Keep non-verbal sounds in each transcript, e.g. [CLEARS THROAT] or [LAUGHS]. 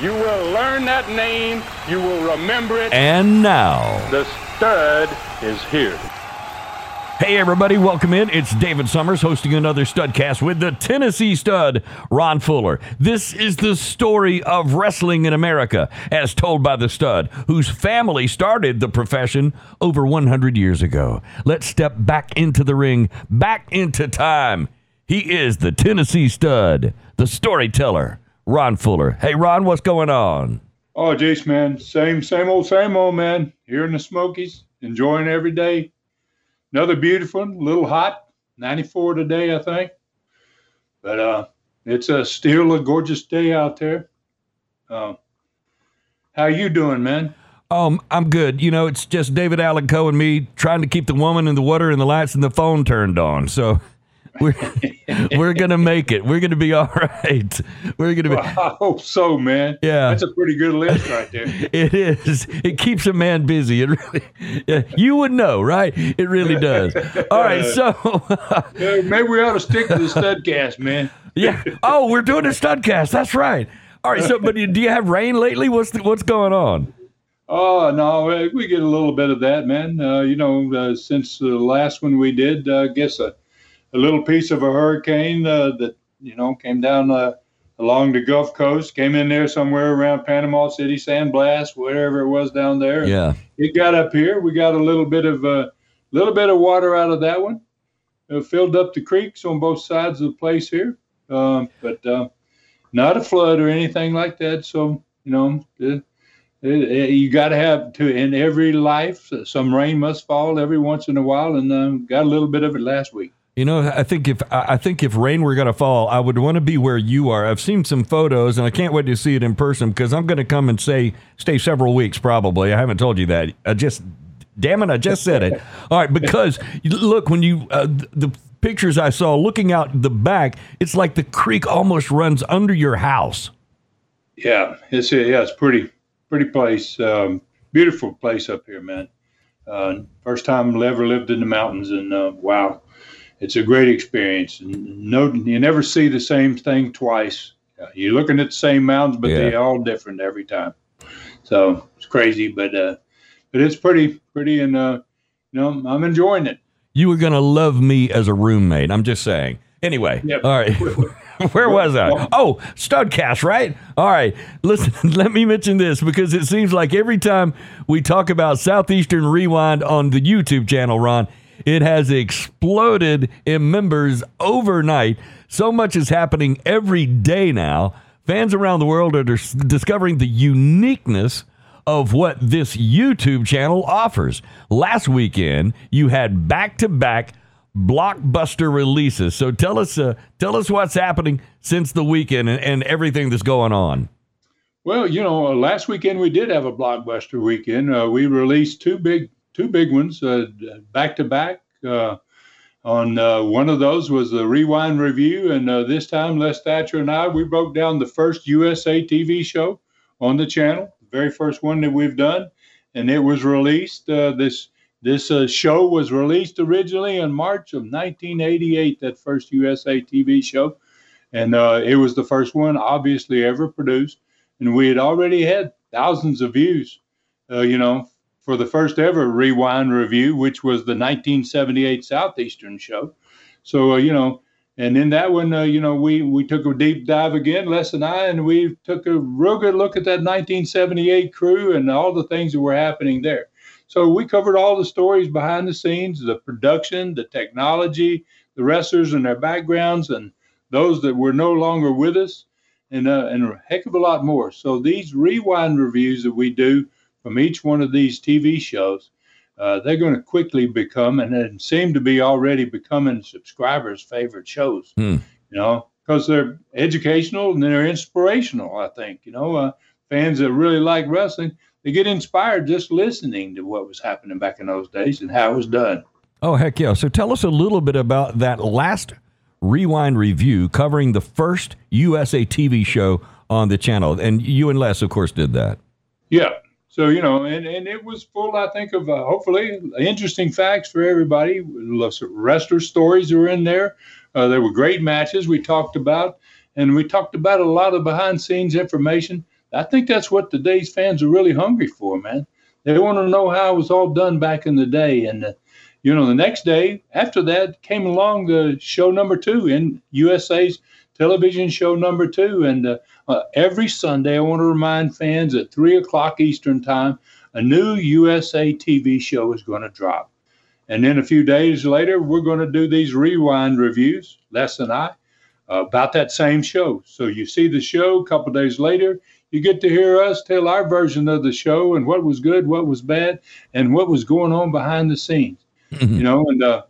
You will learn that name. You will remember it. And now, the stud is here. Hey, everybody, welcome in. It's David Summers hosting another Studcast with the Tennessee stud, Ron Fuller. This is the story of wrestling in America, as told by the stud, whose family started the profession over 100 years ago. Let's step back into the ring, back into time. He is the Tennessee stud, the storyteller, Ron Fuller. Hey, Ron, what's going on? Oh, Jace, man, same, same old, same old, man. Here in the Smokies, enjoying every day another beautiful one, a little hot, 94 today, I think. But uh, it's a still a gorgeous day out there. Uh, how you doing, man? Um, I'm good. You know, it's just David Allan Coe and me trying to keep the woman and the water and the lights and the phone turned on. So [LAUGHS] we're we're gonna make it. We're gonna be all right. We're gonna be. Well, I hope so, man. Yeah, that's a pretty good list right there. [LAUGHS] it is. It keeps a man busy. It really. Yeah, you would know, right? It really does. All right, [LAUGHS] so yeah, maybe we ought to stick to the studcast, man. [LAUGHS] yeah. Oh, we're doing a studcast. That's right. All right. So, but do you have rain lately? What's the, what's going on? Oh no, we get a little bit of that, man. Uh, you know, uh, since the last one we did, uh, I guess a a little piece of a hurricane uh, that you know came down uh, along the Gulf Coast, came in there somewhere around Panama City, San Blas, wherever it was down there. Yeah, it got up here. We got a little bit of a uh, little bit of water out of that one. It filled up the creeks on both sides of the place here, um, but uh, not a flood or anything like that. So you know. It, it, it, you got to have to in every life some rain must fall every once in a while and um, got a little bit of it last week you know, I think if I think if rain were going to fall, I would want to be where you are. I've seen some photos, and I can't wait to see it in person because I'm going to come and say stay several weeks. Probably, I haven't told you that. I just, damn it, I just said it. [LAUGHS] All right, because look, when you uh, the pictures I saw looking out the back, it's like the creek almost runs under your house. Yeah, it's yeah, it's pretty pretty place, um, beautiful place up here, man. Uh, first time I ever lived in the mountains, and uh, wow it's a great experience. No, you never see the same thing twice. You're looking at the same mountains, but yeah. they're all different every time. So it's crazy, but uh, but it's pretty pretty, and uh, you know I'm enjoying it. You were gonna love me as a roommate. I'm just saying. Anyway, yep. all right. [LAUGHS] Where was I? Oh, Studcast, right? All right. Listen, [LAUGHS] let me mention this because it seems like every time we talk about Southeastern Rewind on the YouTube channel, Ron, it has exploded in members overnight. So much is happening every day now. Fans around the world are dis- discovering the uniqueness of what this YouTube channel offers. Last weekend, you had back to back blockbuster releases. So tell us, uh, tell us what's happening since the weekend and, and everything that's going on. Well, you know, uh, last weekend we did have a blockbuster weekend. Uh, we released two big two big ones back to back. On uh, one of those was the Rewind Review, and uh, this time Les Thatcher and I we broke down the first USA TV show on the channel, the very first one that we've done, and it was released. Uh, this this uh, show was released originally in March of 1988. That first USA TV show, and uh, it was the first one obviously ever produced, and we had already had thousands of views. Uh, you know, for the first ever Rewind review, which was the 1978 Southeastern show. So, uh, you know, And in that one, uh, you know, we we took a deep dive again, Les and I, and we took a real good look at that 1978 crew and all the things that were happening there. So we covered all the stories behind the scenes, the production, the technology, the wrestlers and their backgrounds, and those that were no longer with us, and uh, and a heck of a lot more. So these rewind reviews that we do from each one of these TV shows uh, they're going to quickly become and, and seem to be already becoming subscribers' favorite shows. Hmm. You know, because they're educational and they're inspirational. I think you know uh, fans that really like wrestling they get inspired just listening to what was happening back in those days and how it was done. Oh heck yeah! So tell us a little bit about that last rewind review covering the first USA TV show on the channel, and you and Les, of course, did that. Yeah, so you know, and, and it was full, I think, of uh, hopefully interesting facts for everybody. Wrestler stories were in there. Uh, there were great matches we talked about, and we talked about a lot of behind scenes information. I think that's what today's fans are really hungry for, man. They want to know how it was all done back in the day, and uh, you know, the next day after that came along the show number two in USA's television show number two, and uh, uh, every Sunday, I want to remind fans at 3 o'clock Eastern Time, a new USA TV show is going to drop. And then a few days later, we're going to do these rewind reviews, Les and I, uh, about that same show. So you see the show, a couple days later, you get to hear us tell our version of the show and what was good, what was bad, and what was going on behind the scenes. Mm-hmm. You know, and uh,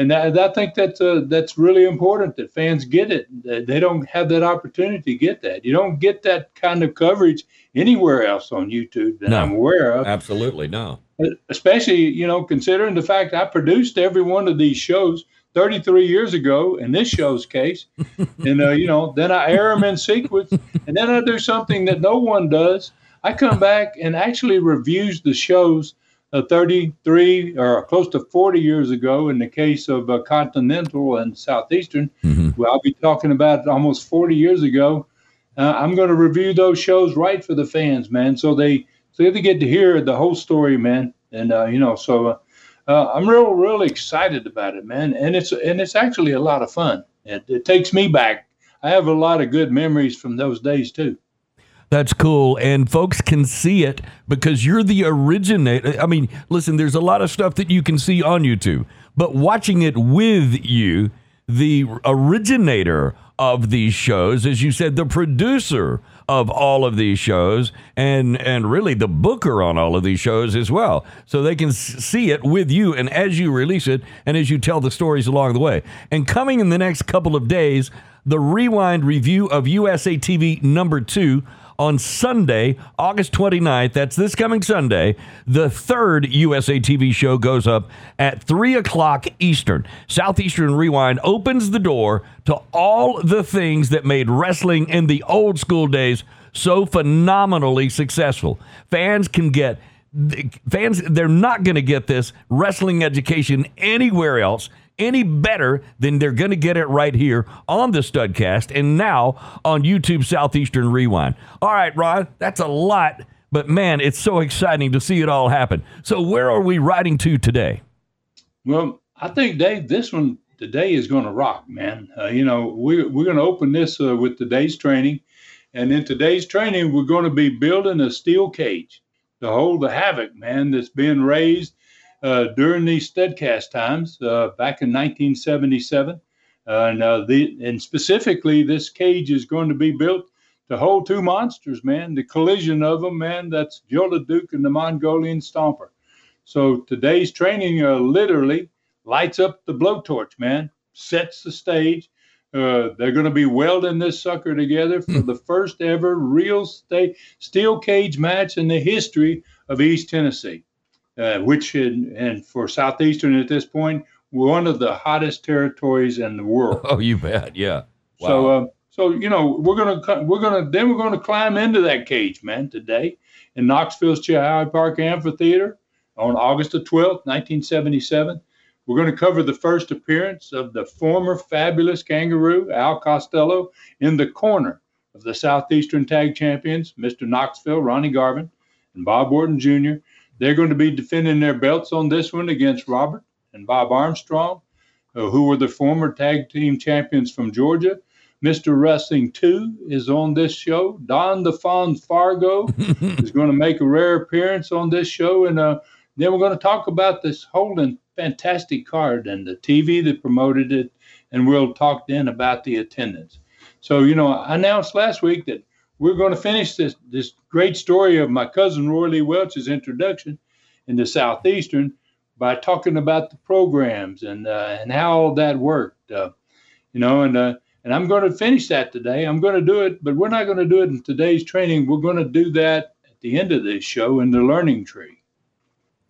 and that, I think that's uh, that's really important that fans get it. They don't have that opportunity to get that. You don't get that kind of coverage anywhere else on YouTube that no, I'm aware of. Absolutely no. Especially you know considering the fact I produced every one of these shows 33 years ago in this show's case, [LAUGHS] and uh, you know then I air them in sequence, and then I do something that no one does. I come back and actually reviews the shows uh, 33 or close to 40 years ago in the case of uh, Continental and Southeastern. Mm-hmm. Well, I'll be talking about almost 40 years ago. Uh, I'm going to review those shows right for the fans, man. So they so they get to hear the whole story, man. And uh, you know, so uh, uh, I'm real, really excited about it, man. And it's and it's actually a lot of fun. It, it takes me back. I have a lot of good memories from those days too. That's cool. And folks can see it because you're the originator. I mean, listen, there's a lot of stuff that you can see on YouTube, but watching it with you, the originator of these shows, as you said, the producer of all of these shows and and really the booker on all of these shows as well so they can see it with you and as you release it and as you tell the stories along the way and coming in the next couple of days the rewind review of USA TV number 2 on Sunday, August 29th. That's this coming Sunday. The third USA TV show goes up at 3 o'clock Eastern. Southeastern Rewind opens the door to all the things that made wrestling in the old school days so phenomenally successful. Fans can get fans they're not going to get this wrestling education anywhere else any better than they're going to get it right here on the Studcast and now on YouTube Southeastern Rewind. All right, Ron, that's a lot, but man, it's so exciting to see it all happen. So, where are we riding to today? Well, I think, Dave, this one today is going to rock, man. Uh, you know, we, we're going to open this uh, with today's training. And in today's training, we're going to be building a steel cage to hold the havoc, man, that's being raised uh, during these Studcast times uh, back in 1977. Uh, and, uh, the, and specifically, this cage is going to be built to hold two monsters, man. The collision of them, man, that's Joe Duke and the Mongolian Stomper. So today's training uh, literally lights up the blowtorch, man, sets the stage. Uh, they're going to be welding this sucker together for hmm. the first ever real steel cage match in the history of East Tennessee uh, which in, and for southeastern at this point, one of the hottest territories in the world. [LAUGHS] Oh, you bet, yeah. Wow. So, uh, so you know, we're gonna we're gonna then we're gonna climb into that cage, man, today in Knoxville's Chilhowee Park Amphitheater on August the twelfth, nineteen seventy seven. We're going to cover the first appearance of the former fabulous kangaroo, Al Costello, in the corner of the Southeastern Tag Champions, Mr. Knoxville, Ronnie Garvin, and Bob Orton Jr. They're going to be defending their belts on this one against Robert and Bob Armstrong. uh, who were the former tag team champions from Georgia. Mr. Wrestling 2 is on this show. Don the Fonz Fargo [LAUGHS] is going to make a rare appearance on this show. And uh, then we're going to talk about this Holden fantastic card and the TV that promoted it. And we'll talk then about the attendance. So, you know, I announced last week that we're going to finish this, this great story of my cousin Roy Lee Welch's introduction in the Southeastern by talking about the programs and uh, and how all that worked. Uh, you know, and uh, and I'm going to finish that today. I'm going to do it, but we're not going to do it in today's training. We're going to do that at the end of this show in the learning tree.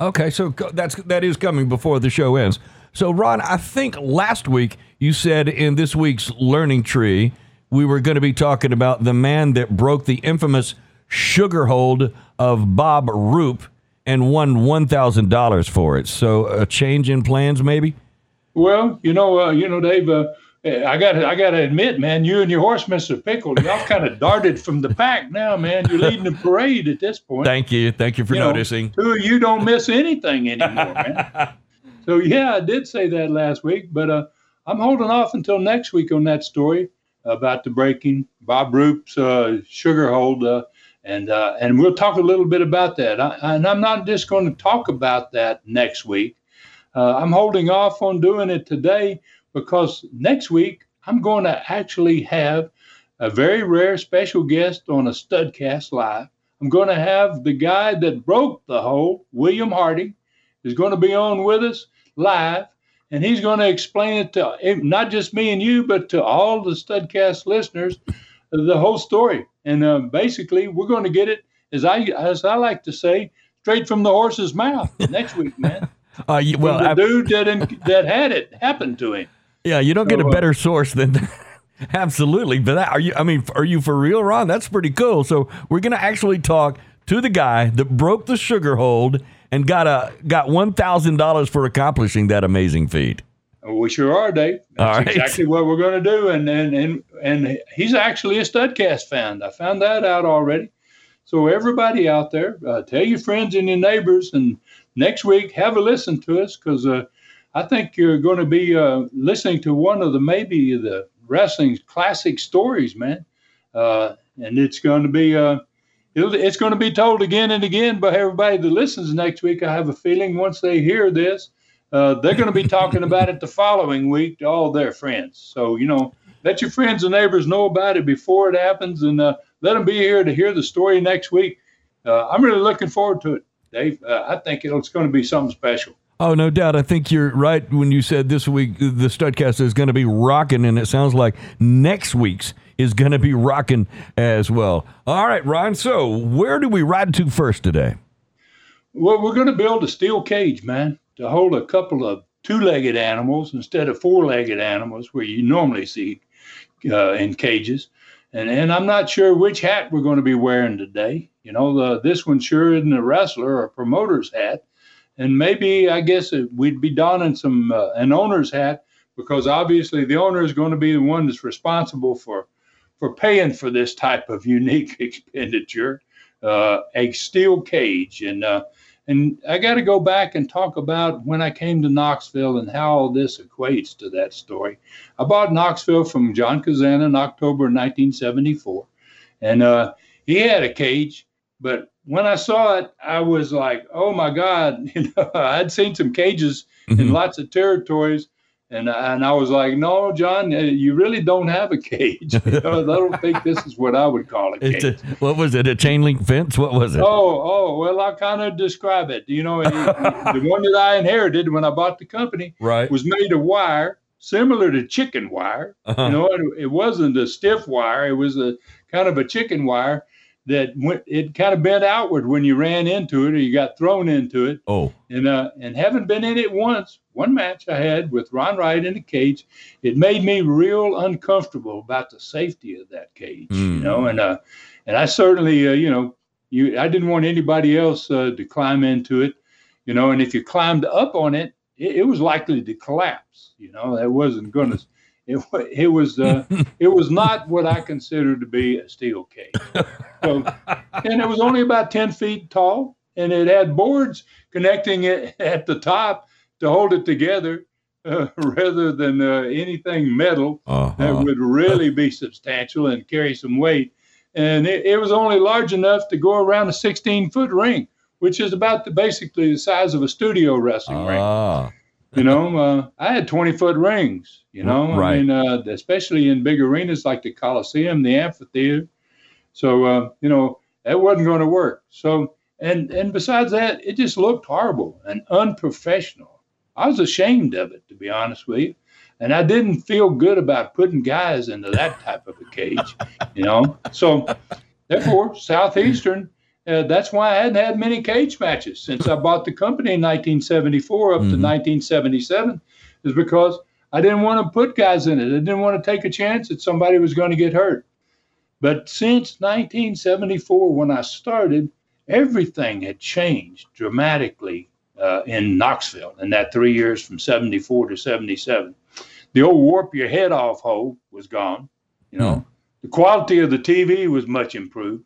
Okay, so that's that is coming before the show ends. So Ron, I think last week you said in this week's learning tree we were going to be talking about the man that broke the infamous sugar hold of Bob Roop and won one thousand dollars for it. So a change in plans, maybe. Well, you know, uh, you know, Dave. Uh, I got I got to admit, man, you and your horse, Mister Pickle, y'all kind of darted from the pack now, man. You're leading the parade at this point. Thank you, thank you for you noticing. Know, two of you don't miss anything anymore, man. [LAUGHS] so yeah, I did say that last week, but uh, I'm holding off until next week on that story about the breaking Bob Roop's uh, sugar hold, and uh, and we'll talk a little bit about that. I, and I'm not just going to talk about that next week. Uh, I'm holding off on doing it today because next week I'm going to actually have a very rare special guest on a Studcast Live. I'm going to have the guy that broke the hole, William Harding, is going to be on with us live, and he's going to explain it to not just me and you, but to all the Studcast listeners, the whole story. And uh, basically, we're going to get it, as I as I like to say, straight from the horse's mouth next week, man. [LAUGHS] Uh, well, the I, dude that that had it happen to him. Yeah, you don't get a uh, better source than [LAUGHS] absolutely. But that, are you? I mean, are you for real, Ron? That's pretty cool. So we're gonna actually talk to the guy that broke the sugar hold and got a got one thousand dollars for accomplishing that amazing feat. We sure are, Dave. That's exactly what we're going to do, and and and and he's actually a Studcast fan. I found that out already. So everybody out there, uh, tell your friends and your neighbors, and next week have a listen to us because uh, I think you're going to be uh, listening to one of the maybe the wrestling's classic stories, man. Uh, and it's going to be uh, it's going to be told again and again by everybody that listens next week. I have a feeling once they hear this, uh, they're going to be talking about it the following week to all their friends. So you know, let your friends and neighbors know about it before it happens, and uh, let them be here to hear the story next week. Uh, I'm really looking forward to it, Dave. I think it's going to be something special. Oh, no doubt. I think you're right when you said this week the Studcast is going to be rocking, and it sounds like next week's is going to be rocking as well. All right, Ron. So, where do we ride to first today? Well, we're going to build a steel cage, man, to hold a couple of two legged animals instead of four legged animals where you normally see uh, in cages. And, and I'm not sure which hat we're going to be wearing today. You know, the, this one sure isn't a wrestler or a promoter's hat and maybe I guess we'd be donning some uh, an owner's hat because obviously the owner is going to be the one that's responsible for for paying for this type of unique [LAUGHS] expenditure, uh, a steel cage, and uh, and I got to go back and talk about when I came to Knoxville and how all this equates to that story. I bought Knoxville from John Kazana in October 1974, and uh, he had a cage, but when I saw it, I was like, "Oh my God!" [LAUGHS] You know, I'd seen some cages mm-hmm. in lots of territories, and and I was like, "No, John, uh, you really don't have a cage. [LAUGHS] You know, I don't think this is what I would call a [LAUGHS] cage." A, what was it? A chain link fence? What was it? Oh, oh, well, I kind of describe it. You know, it, the one that I inherited when I bought the company right. was made of wire, similar to chicken wire. Uh-huh. You know, it, it wasn't a stiff wire; it was a kind of a chicken wire that went, it kind of bent outward when you ran into it or you got thrown into it. Oh, and uh, and having been in it once, one match I had with Ron Wright in the cage, it made me real uncomfortable about the safety of that cage, mm. you hmm. know, and uh, and I certainly, uh, you know, you I didn't want anybody else uh, to climb into it, you know, and if you climbed up on it, it, it was likely to collapse, you know, that wasn't going to it, it was uh, [LAUGHS] it was not what I considered to be a steel cage. So, and it was only about ten feet tall, and it had boards connecting it at the top to hold it together. uh, [LAUGHS] rather than uh, anything metal Uh-huh. that would really be substantial and carry some weight. And it, it was only large enough to go around a 16 foot ring, which is about the, basically the size of a studio wrestling ring. You know, uh, I had 20 foot rings, you know, Right. I mean, uh, especially in big arenas like the Coliseum, the amphitheater. So, uh, you know, that wasn't going to work. So, and, and besides that, it just looked horrible and unprofessional. I was ashamed of it, to be honest with you. And I didn't feel good about putting guys into that type of a cage, you know. So, therefore, Southeastern, uh, that's why I hadn't had many cage matches since I bought the company in 1974 up to Mhm. 1977, is because I didn't want to put guys in it. I didn't want to take a chance that somebody was going to get hurt. But since 1974, when I started, everything had changed dramatically uh, in Knoxville in that three years from 74 to 77. The old warp your head off hole was gone. You know, Hmm. the quality of the TV was much improved.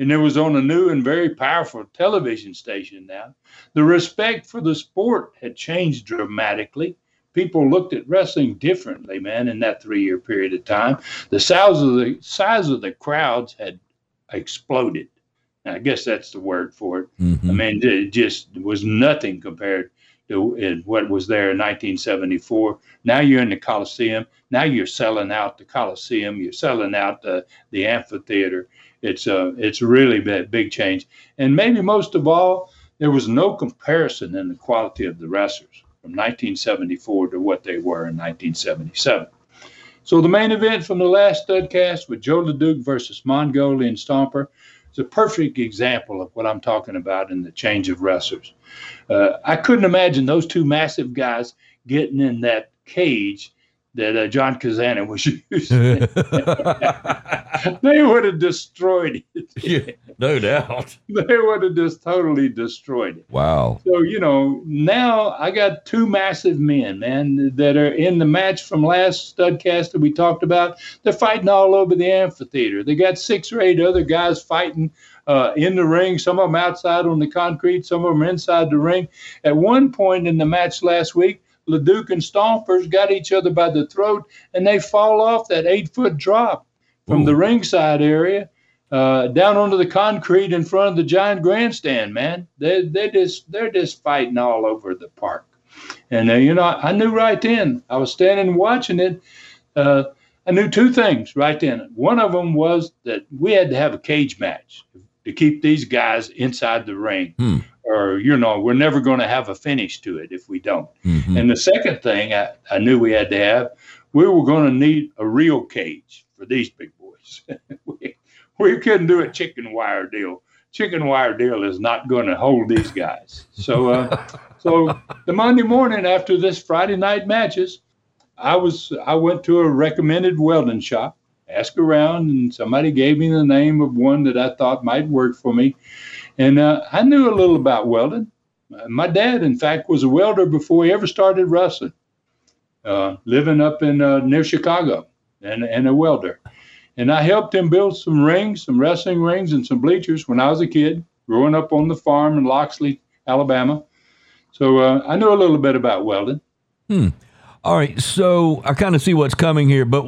And it was on a new and very powerful television station now. The respect for the sport had changed dramatically. People looked at wrestling differently, man, in that three year period of time. The size of the size of the crowds had exploded. I guess that's the word for it. I mhm. mean, it just was nothing compared to what was there in 1974. Now you're in the Coliseum. Now you're selling out the Coliseum. You're selling out the, the amphitheater. It's a it's really big, big change. And maybe most of all, there was no comparison in the quality of the wrestlers from 1974 to what they were in 1977. So the main event from the last Studcast with Joe LeDuc versus Mongolian Stomper is a perfect example of what I'm talking about in the change of wrestlers. Uh, I couldn't imagine those two massive guys getting in that cage that uh, John Kazana was [LAUGHS] using. [LAUGHS] they would have destroyed it. Yeah, no doubt. [LAUGHS] They would have just totally destroyed it. Wow. So, you know, now I got two massive men, man, that are in the match from last studcast that we talked about. They're fighting all over the amphitheater. They got six or eight other guys fighting uh, in the ring, some of them outside on the concrete, some of them inside the ring. At one point in the match last week, Leduc and Stompers got each other by the throat and they fall off that eight foot drop from Ooh. the ringside area uh, down onto the concrete in front of the giant grandstand. Man, they they just they're just fighting all over the park. And uh, you know, I knew right then. I was standing watching it. Uh, I knew two things right then. One of them was that we had to have a cage match to keep these guys inside the ring, Hmm. or you know, we're never going to have a finish to it if we don't. Mhm. And the second thing I, I knew we had to have, we were going to need a real cage for these big boys. [LAUGHS] we, we couldn't do a chicken wire deal. Chicken wire deal is not going to hold these guys. So, uh, [LAUGHS] so the Monday morning after this Friday night matches, I was I went to a recommended welding shop, asked around, and somebody gave me the name of one that I thought might work for me. And uh, I knew a little about welding. My dad, in fact, was a welder before he ever started wrestling, uh, living up in uh, near Chicago, and, and a welder. And I helped him build some rings, some wrestling rings, and some bleachers when I was a kid, growing up on the farm in Loxley, Alabama. So uh, I know a little bit about welding. Hmm. All right, so I kind of see what's coming here, but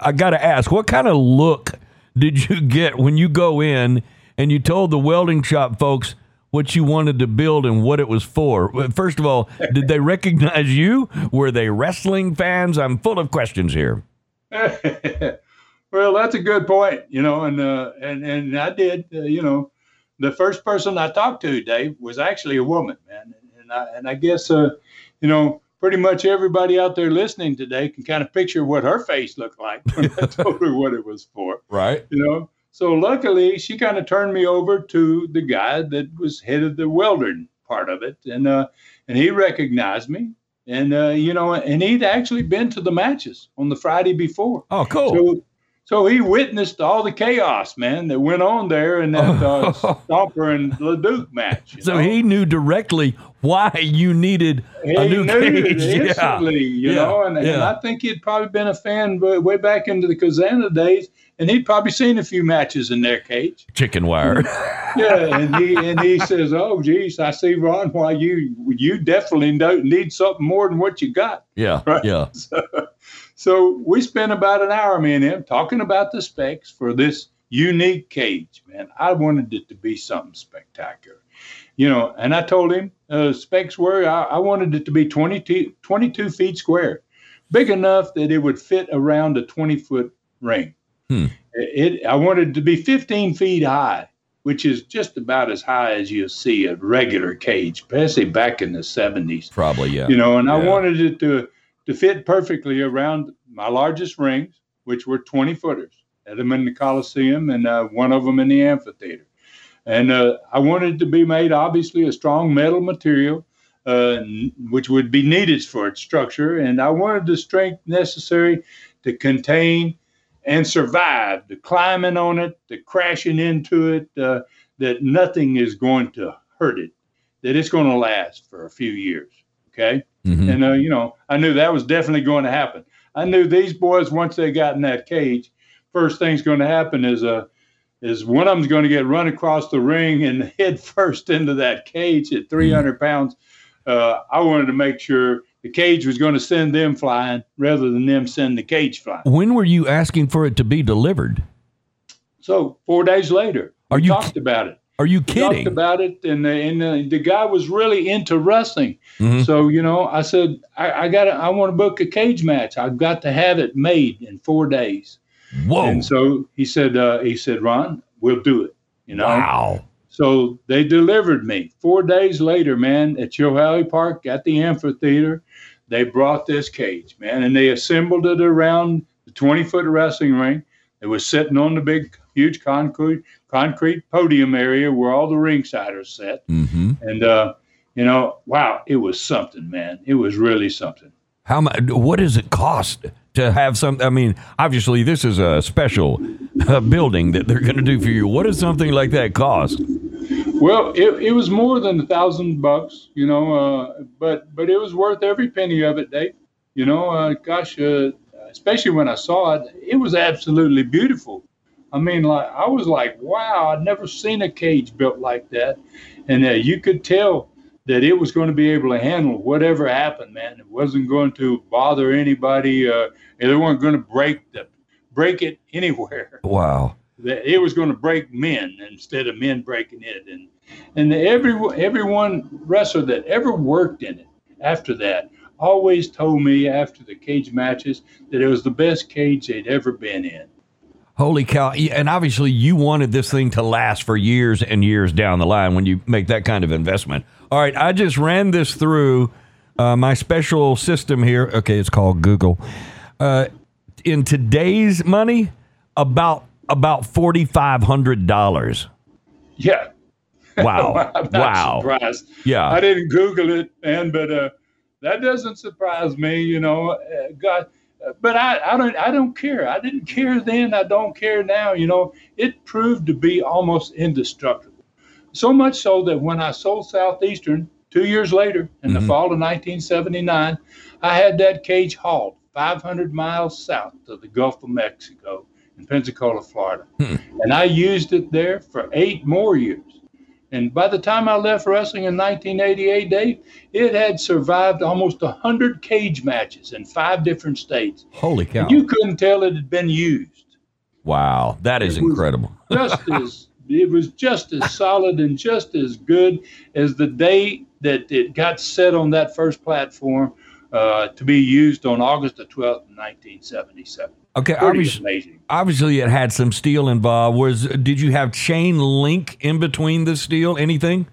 I, got to ask, what kind of look did you [LAUGHS] get when you go in and you told the welding shop folks what you wanted to build and what it was for? First of all, did they recognize you? Were they wrestling fans? I'm full of questions here. [LAUGHS] well, that's a good point, you know, and uh, and and I did, uh, you know, the first person I talked to, Dave, was actually a woman, man, and I and I guess, uh, you know, pretty much everybody out there listening today can kind of picture what her face looked like when I [LAUGHS] told her what it was for, Right. you know. So luckily, she kind of turned me over to the guy that was head of the welding part of it, and uh, and he recognized me. And uh, you know, and he'd actually been to the matches on the Friday before. Oh, cool. So, so he witnessed all the chaos, man, that went on there in that uh, [LAUGHS] Stomper and Leduc match. So know? he knew directly why you needed He a new knew it cage. [LAUGHS] Yeah. you know, and, and Yeah. I think he'd probably been a fan way way back into the Kazana days and he'd probably seen a few matches in their cage. Chicken wire. [LAUGHS] yeah, and he and he says, "Oh, geez, I see, Ron. Why you you definitely don't need something more than what you got." Yeah, [LAUGHS] right? yeah. So, so we spent about an hour, me and him, talking about the specs for this unique cage. Man, I wanted it to be something spectacular, you know. And I told him uh, specs were I, I wanted it to be 22, 22 feet square, big enough that it would fit around a twenty foot ring. Hmm. It, I wanted it to be 15 feet high, which is just about as high as you'll see a regular cage, especially back in the 70s. Probably, yeah. You know, and yeah. I wanted it to to fit perfectly around my largest rings, which were 20 footers. Had them in the Coliseum and uh, one of them in the amphitheater. And uh, I wanted it to be made, obviously, a strong metal material, uh, which would be needed for its structure. And I wanted the strength necessary to contain and survive the climbing on it, the crashing into it, uh, that nothing is going to hurt it, that it's going to last for a few years. Okay. Mm-hmm. And, uh, you know, I knew that was definitely going to happen. I knew these boys, once they got in that cage, first thing's going to happen is uh, is one of them's going to get run across the ring and [LAUGHS] head first into that cage at 300 mm-hmm. pounds. Uh, I wanted to make sure the cage was going to send them flying rather than them send the cage flying. When were you asking for it to be delivered? So four days later, Are we you talked about it. Are you kidding? Talked about it, and the, and the, the guy was really into wrestling. Mm-hmm. So you know, I said, I, I got, I want to book a cage match. I've got to have it made in four days. Whoa! And so he said, uh, he said, Ron, we'll do it. You know. Wow. So they delivered me four days later, man, at Yohei Park at the amphitheater. They brought this cage, man, and they assembled it around the 20 foot wrestling ring. It was sitting on the big, huge concrete concrete podium area where all the ringside are set. Mm-hmm. And uh, you know, wow, it was something, man. It was really something. How much? What does it cost to have some? I mean, obviously, this is a special uh, building that they're going to do for you. What does something like that cost? Well, it, it was more than a thousand bucks, you know, uh, but but it was worth every penny of it, Dave. You know, uh, gosh, uh, especially when I saw it, it was absolutely beautiful. I mean, like I was like, wow, I'd never seen a cage built like that, and uh, you could tell that it was going to be able to handle whatever happened, man. It wasn't going to bother anybody. Uh, they weren't going to break the break it anywhere. [LAUGHS] Wow. It was going to break men instead of men breaking it, and and every everyone wrestler that ever worked in it after that always told me after the cage matches that it was the best cage they'd ever been in. Holy cow. And obviously, you wanted this thing to last for years and years down the line when you make that kind of investment. All right, I just ran this through uh, my special system here. Okay, it's called Google. Uh, in today's money, about about forty five hundred dollars. Yeah. Wow. [LAUGHS] wow. Surprised. Yeah. I didn't Google it, man, but uh, that doesn't surprise me. You know, uh, God but I, I don't I don't care. I didn't care then. I don't care now. You know, it proved to be almost indestructible. So much so that when I sold Southeastern two years later in mm-hmm. the fall of 1979, I had that cage hauled 500 miles south of the Gulf of Mexico in Pensacola, Florida, mm-hmm. and I used it there for eight more years. And by the time I left wrestling in 1988, Dave, it had survived almost 100 cage matches in five different states. Holy cow. And you couldn't tell it had been used. Wow, that is incredible. just [LAUGHS] as it was just as solid and just as good as the day that it got set on that first platform uh, to be used on August the 12th, 1977. Okay, obviously, obviously it had some steel involved. Was did you have chain link in between the steel? Anything?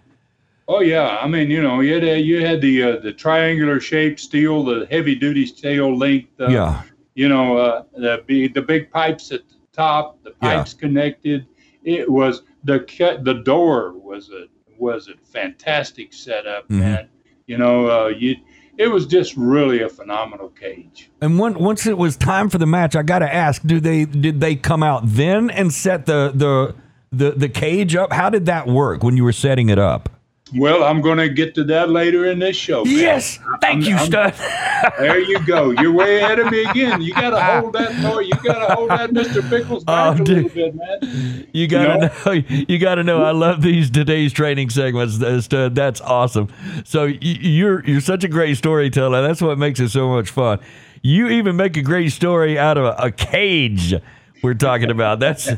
Oh yeah, I mean you know you had you had the uh, the triangular shaped steel, the heavy duty steel link. Uh, yeah. You know uh, the the big pipes at the top, the pipes yeah. connected. It was the the door was a was a fantastic setup, mm-hmm. man. You know uh, you it was just really a phenomenal cage. And when, once it was time for the match, I got to ask: Do they did they come out then and set the the the the cage up? How did that work when you were setting it up? Well, I'm going to get to that later in this show. Man. Yes, thank I'm, you, Stud. [LAUGHS] there you go. You're way ahead of me again. You got to hold that thought. You got to hold that Mr. Pickles [LAUGHS] back oh, a little bit, man. You got to [LAUGHS] you know? know. You got to know. I love these today's training segments, uh, Stud. That's awesome. So you're you're such a great storyteller. That's what makes it so much fun. You even make a great story out of a, a cage. We're talking about. That's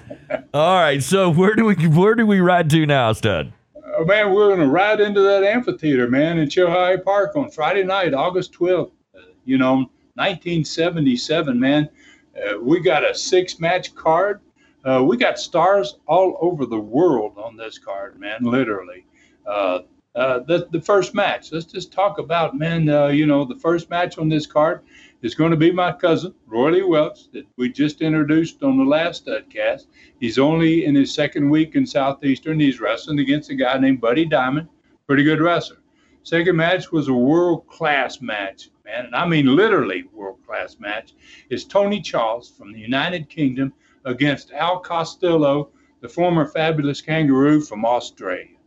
all right. So where do we where do we ride to now, Stud? Oh, man, we're going to ride into that amphitheater, man, in Chilhowee Park on Friday night, August 12th. Uh, you know, 1977, man. Uh, we got a six match card. Uh, we got stars all over the world on this card, man, literally. Uh, uh, the, the first match, let's just talk about, man, uh, you know, the first match on this card is going to be my cousin, Roy Lee Welch, that we just introduced on the last Studcast. He's only in his second week in Southeastern. He's wrestling against a guy named Buddy Diamond, pretty good wrestler. Second match was a world class match, man, and I mean literally world class match. Is Tony Charles from the United Kingdom against Al Costello, the former fabulous kangaroo from Australia.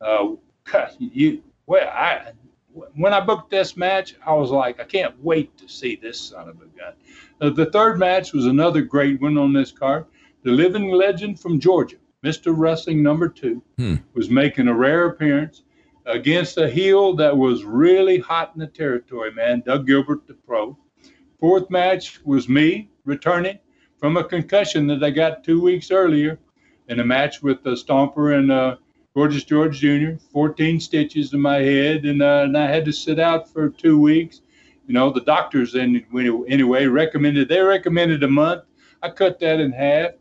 Uh, you, well, I when I booked this match, I was like, I can't wait to see this son of a gun. Uh, the third match was another great one on this card. The living legend from Georgia, Mr. Wrestling number two, hmm. was making a rare appearance against a heel that was really hot in the territory, man, Doug Gilbert, the pro. Fourth match was me returning from a concussion that I got two weeks earlier in a match with the Stomper and uh, Gorgeous George Jr., 14 stitches in my head, and, uh, and I had to sit out for two weeks. You know, the doctors and anyway recommended they recommended a month. I cut that in half,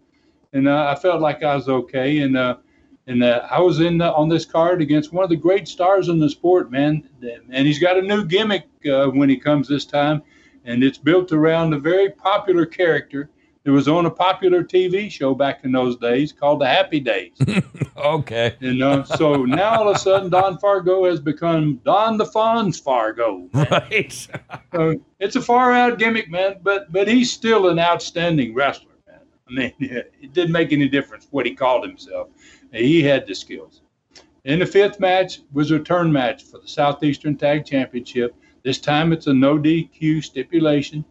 and uh, I felt like I was okay. And uh, and uh, I was in the, on this card against one of the great stars in the sport, man. And he's got a new gimmick uh, when he comes this time, and it's built around a very popular character it was on a popular TV show back in those days called The Happy Days. [LAUGHS] okay. You know, so now all of a sudden Don Fargo has become Don the Fonz Fargo. Man. [LAUGHS] Right. uh, it's a far out gimmick, man, but but he's still an outstanding wrestler, man. I mean, [LAUGHS] it didn't make any difference what he called himself. He had the skills. In the fifth match was a return match for the Southeastern Tag Championship. This time it's a no DQ stipulation.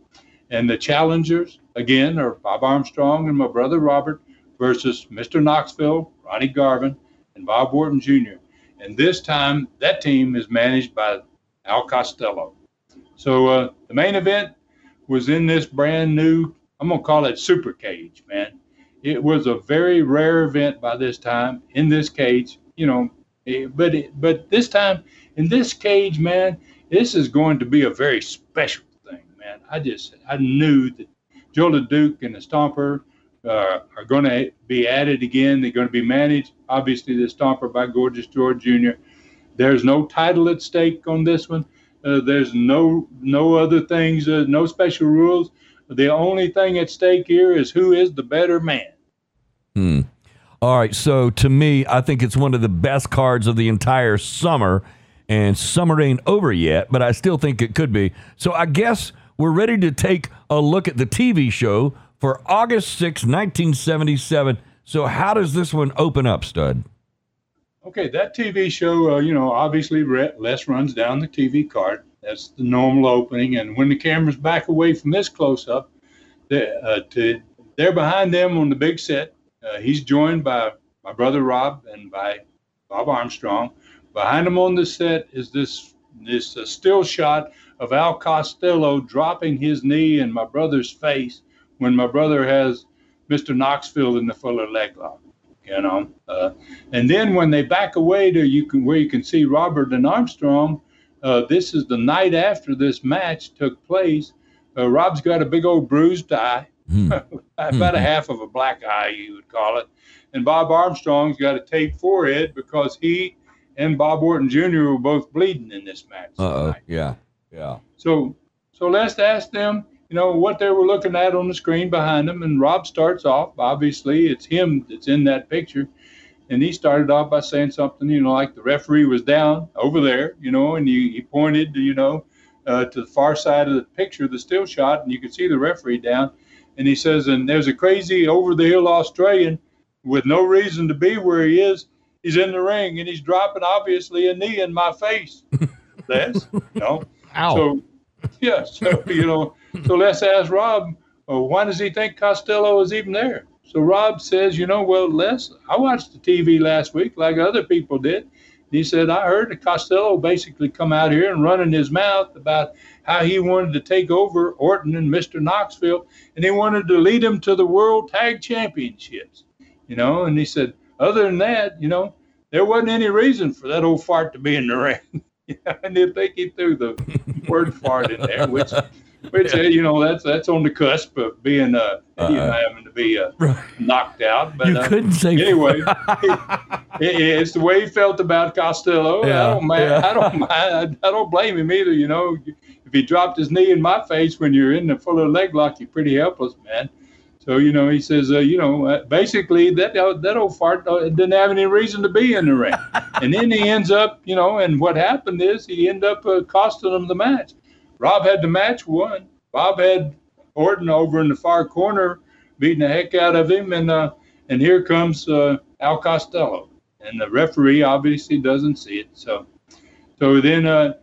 And the challengers, again, are Bob Armstrong and my brother Robert versus Mr. Knoxville, Ronnie Garvin, and Bob Orton Jr. And this time, that team is managed by Al Costello. So uh, the main event was in this brand new, I'm going to call it Super Cage, man. It was a very rare event by this time in this cage, you know. Eh, but but this time in this cage, man, this is going to be a very special thing, man, I just I knew that Joe Duke and the Stomper uh, are going to be added again. They're going to be managed, obviously, the Stomper by Gorgeous George Jr. There's no title at stake on this one. Uh, there's no no other things, uh, no special rules. The only thing at stake here is who is the better man. Hmm. All right. So to me, I think it's one of the best cards of the entire summer. And summer ain't over yet, but I still think it could be. So I guess we're ready to take a look at the TV show for August 6, 1977. So, how does this one open up, Stud? Okay, that TV show, uh, you know, obviously Les runs down the TV card. That's the normal opening. And when the camera's back away from this close up, uh, to, they're behind them on the big set. Uh, he's joined by my brother Rob and by Bob Armstrong. Behind him on the set is this this uh, still shot of Al Costello dropping his knee in my brother's face when my brother has Mr. Knoxville in the fuller leg lock. You know, uh, and then when they back away to you can where you can see Robert and Armstrong. Uh, this is the night after this match took place. Uh, Rob's got a big old bruised eye, mm. [LAUGHS] about mm. a half of a black eye, you would call it. And Bob Armstrong's got a taped forehead because he and Bob Orton Jr. were both bleeding in this match. Uh yeah. Yeah. So so let's ask them, you know, what they were looking at on the screen behind them. And Rob starts off. Obviously, it's him that's in that picture. And he started off by saying something, you know, like the referee was down over there, you know, and he, he pointed, you know, uh, to the far side of the picture, the still shot, and you could see the referee down. And he says, and there's a crazy over the hill Australian with no reason to be where he is. He's in the ring and he's dropping obviously a knee in my face. [LAUGHS] Les, you know. Ow. So yeah, so [LAUGHS] you know, so let's ask Rob, well, why does he think Costello is even there? So Rob says, you know, well, Les, I watched the TV last week like other people did. He said, I heard that Costello basically come out here and run in his mouth about how he wanted to take over Orton and Mr. Knoxville, and he wanted to lead him to the World Tag Championships. You know, and he said, other than that, you know, there wasn't any reason for that old fart to be in the ring. [LAUGHS] and they think he threw the word fart in there, which which yeah. you know that's that's on the cusp of being uh, uh you know, having to be uh, right. knocked out. But you uh, couldn't say anyway. it, it's the way he felt about Costello. Yeah. I don't mind. Yeah. I don't [LAUGHS] mind. I, I, don't blame him either. You know, if he dropped his knee in my face when you're in the fuller leg lock, you're pretty helpless, man. So you know, he says, uh, you know, uh, basically that uh, that old fart uh, didn't have any reason to be in the ring, [LAUGHS] and then he ends up, you know, and what happened is he ended up uh, costing him the match. Rob had the match won. Bob had Orton over in the far corner beating the heck out of him, and uh, and here comes uh, Al Costello, and the referee obviously doesn't see it. So so then uh,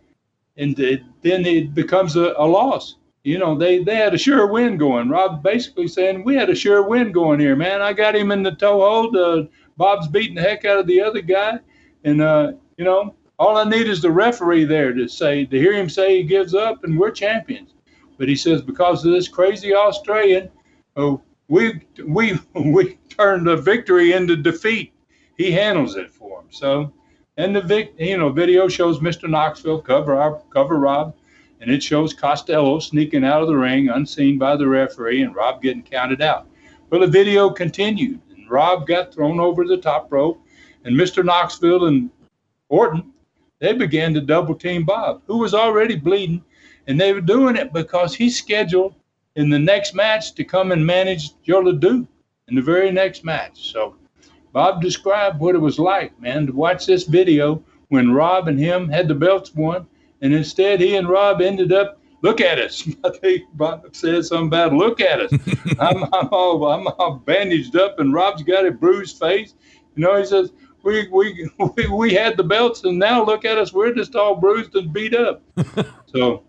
and it, then it becomes a, a loss. You know, they, they had a sure win going. Rob basically saying, We had a sure win going here, man. I got him in the toe hold. Uh, Bob's beating the heck out of the other guy. And, uh, you know, all I need is the referee there to say to hear him say he gives up, and we're champions. But he says because of this crazy Australian, oh, we we [LAUGHS] we turned the victory into defeat. He handles it for him. So, and the vic, you know, video shows Mr. Knoxville cover our cover Rob, and it shows Costello sneaking out of the ring unseen by the referee, and Rob getting counted out. Well, the video continued, and Rob got thrown over the top rope, and Mr. Knoxville and Orton they began to double team Bob, who was already bleeding, and they were doing it because he's scheduled in the next match to come and manage Joe LeDuc in the very next match. So Bob described what it was like, man, to watch this video when Rob and him had the belts won, and instead he and Rob ended up. Look at us. [LAUGHS] I think Bob said something about look at us. [LAUGHS] I'm, I'm, all, I'm all bandaged up, and Rob's got a bruised face. You know, he says, we, we we we had the belts, and now look at us. We're just all bruised and beat up. [LAUGHS] so,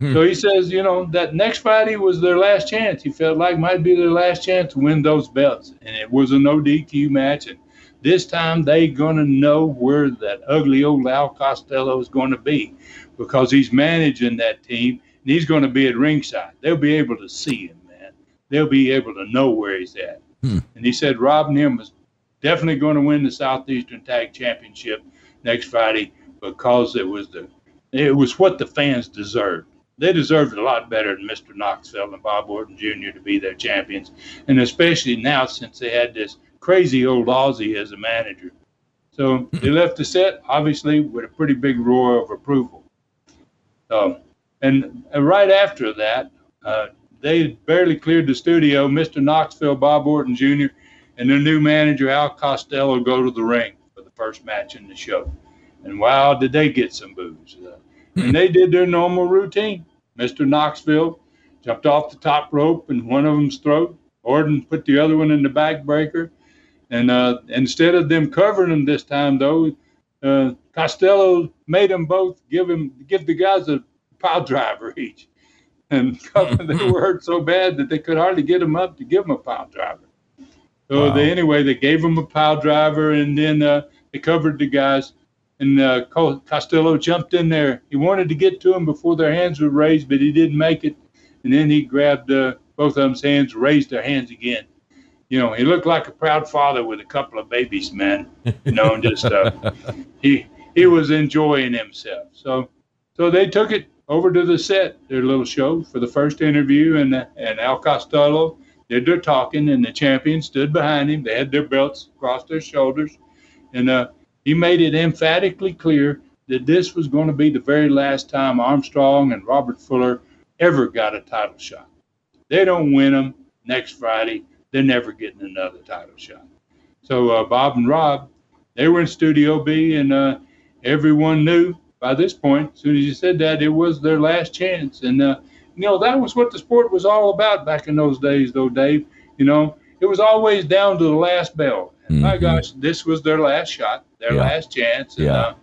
hmm. so he says, you know, that next Friday was their last chance. He felt like might be their last chance to win those belts, and it was a no DQ match. And this time they gonna know where that ugly old Al Costello is going to be, because he's managing that team, and he's going to be at ringside. They'll be able to see him, man. They'll be able to know where he's at. Hmm. And he said Rob and him was definitely going to win the Southeastern Tag Championship next Friday because it was the it was what the fans deserved. They deserved it a lot better than Mr. Knoxville and Bob Orton Jr. to be their champions, and especially now since they had this crazy old Aussie as a manager. So they left the set obviously with a pretty big roar of approval. Um, and, and right after that, uh, they barely cleared the studio. Mr. Knoxville, Bob Orton Jr and their new manager Al Costello go to the ring for the first match in the show. And wow, did they get some boos! Uh, and they did their normal routine. Mr. Knoxville jumped off the top rope in one of them's throat. Orton put the other one in the backbreaker. And uh, instead of them covering him this time, though, uh, Costello made them both give him give the guys a pile driver [LAUGHS] each. And they were hurt so bad that they could hardly get them up to give them a pile driver. So wow. they anyway they gave him a pile driver and then uh, they covered the guys. And uh, Costello jumped in there. He wanted to get to him before their hands were raised, but he didn't make it. And then he grabbed uh, both of them's hands, raised their hands again. You know, he looked like a proud father with a couple of babies, man. You know, and just uh, [LAUGHS] he he was enjoying himself. So so they took it over to the set, their little show for the first interview, and and Al Costello did their talking, and the champion stood behind him. They had their belts across their shoulders, and uh, he made it emphatically clear that this was going to be the very last time Armstrong and Robert Fuller ever got a title shot. They don't win them next Friday, they're never getting another title shot. So uh, Bob and Rob, they were in Studio B, and uh, everyone knew by this point, as soon as he said that, it was their last chance. And uh, you know, that was what the sport was all about back in those days, though, Dave. You know, it was always down to the last bell. Mm-hmm. my gosh, this was their last shot, their yeah. last chance. And, yeah.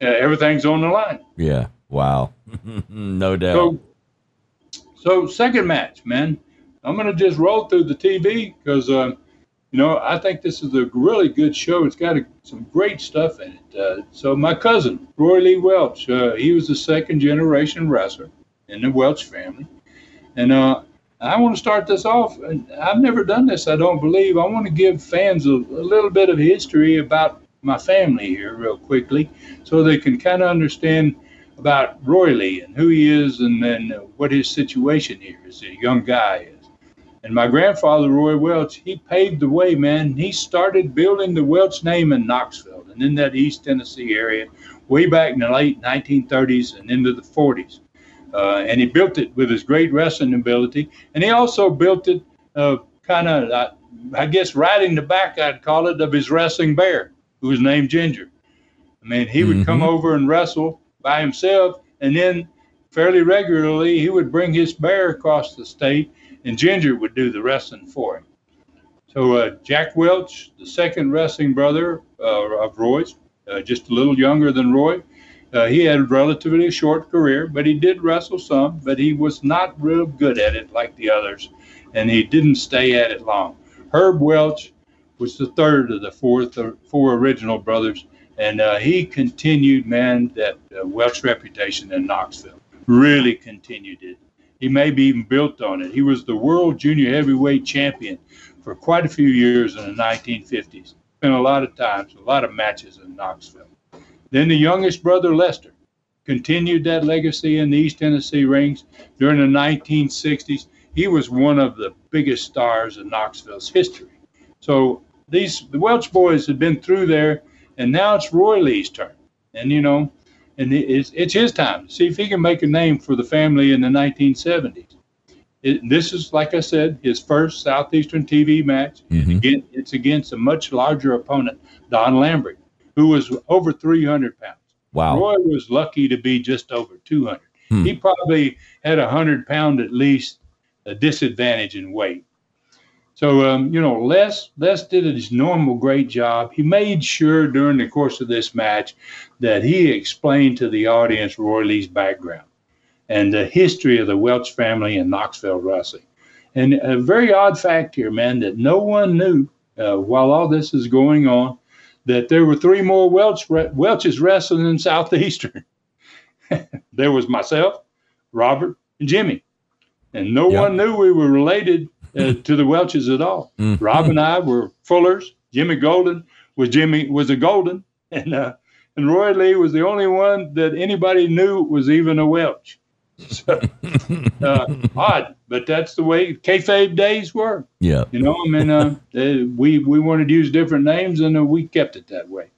Uh, everything's on the line. Yeah. Wow. [LAUGHS] no doubt. So, so, second match, man. I'm going to just roll through the TV because, uh, you know, I think this is a really good show. It's got a, some great stuff in it. Uh, so, my cousin, Roy Lee Welch, uh, he was a second generation wrestler in the Welch family. And uh, I want to start this off. And I've never done this, I don't believe. I want to give fans a, a little bit of history about my family here, real quickly, so they can kind of understand about Roy Lee and who he is and then what his situation here as a young guy is. And my grandfather, Roy Welch, he paved the way, man. He started building the Welch name in Knoxville and in that East Tennessee area way back in the late 1930s and into the 40s. Uh, and he built it with his great wrestling ability. And he also built it uh, kind of, uh, I guess, riding the back, I'd call it, of his wrestling bear, who was named Ginger. I mean, he mm-hmm. would come mm-hmm. over and wrestle by himself, and then fairly regularly he would bring his bear across the state, and Ginger would do the wrestling for him. So uh, Jack Welch, the second wrestling brother uh, of Roy's, uh, just a little younger than Roy, uh, he had a relatively short career, but he did wrestle some, but he was not real good at it like the others, and he didn't stay at it long. Herb Welch was the third of the fourth, four original brothers, and uh, he continued, man, that uh, Welch reputation in Knoxville. Really continued it. He may maybe even built on it. He was the world junior heavyweight champion for quite a few years in the 1950s. Spent a lot of times, a lot of matches in Knoxville. Then the youngest brother, Lester, continued that legacy in the East Tennessee rings during the 1960s. He was one of the biggest stars in Knoxville's history. So these the Welch boys had been through there, and now it's Roy Lee's turn. And you know, and it's it's his time to see if he can make a name for the family in the 1970s. It, this is, like I said, his first Southeastern TV match. Mm-hmm. Again, it's against a much larger opponent, Don Lambert who was over 300 pounds. Wow. Roy was lucky to be just over 200. Hmm. He probably had a 100 pound at least a disadvantage in weight. So, um, you know, Les, Les did his normal great job. He made sure during the course of this match that he explained to the audience Roy Lee's background and the history of the Welch family in Knoxville wrestling. And a very odd fact here, man, that no one knew uh, while all this is going on that there were three more Welch, Welches wrestling in [LAUGHS] Southeastern. there was myself, Robert, and Jimmy. And no one knew we were related uh, to the Welches at all. Mm-hmm. Rob and I were Fullers. Jimmy Golden was Jimmy was a Golden, [LAUGHS] and uh, and Roy Lee was the only one that anybody knew was even a Welch. So, [LAUGHS] uh, odd, but that's the way kayfabe days were. Yeah, you know, I mean, uh, [LAUGHS] we we wanted to use different names, and uh, we kept it that way.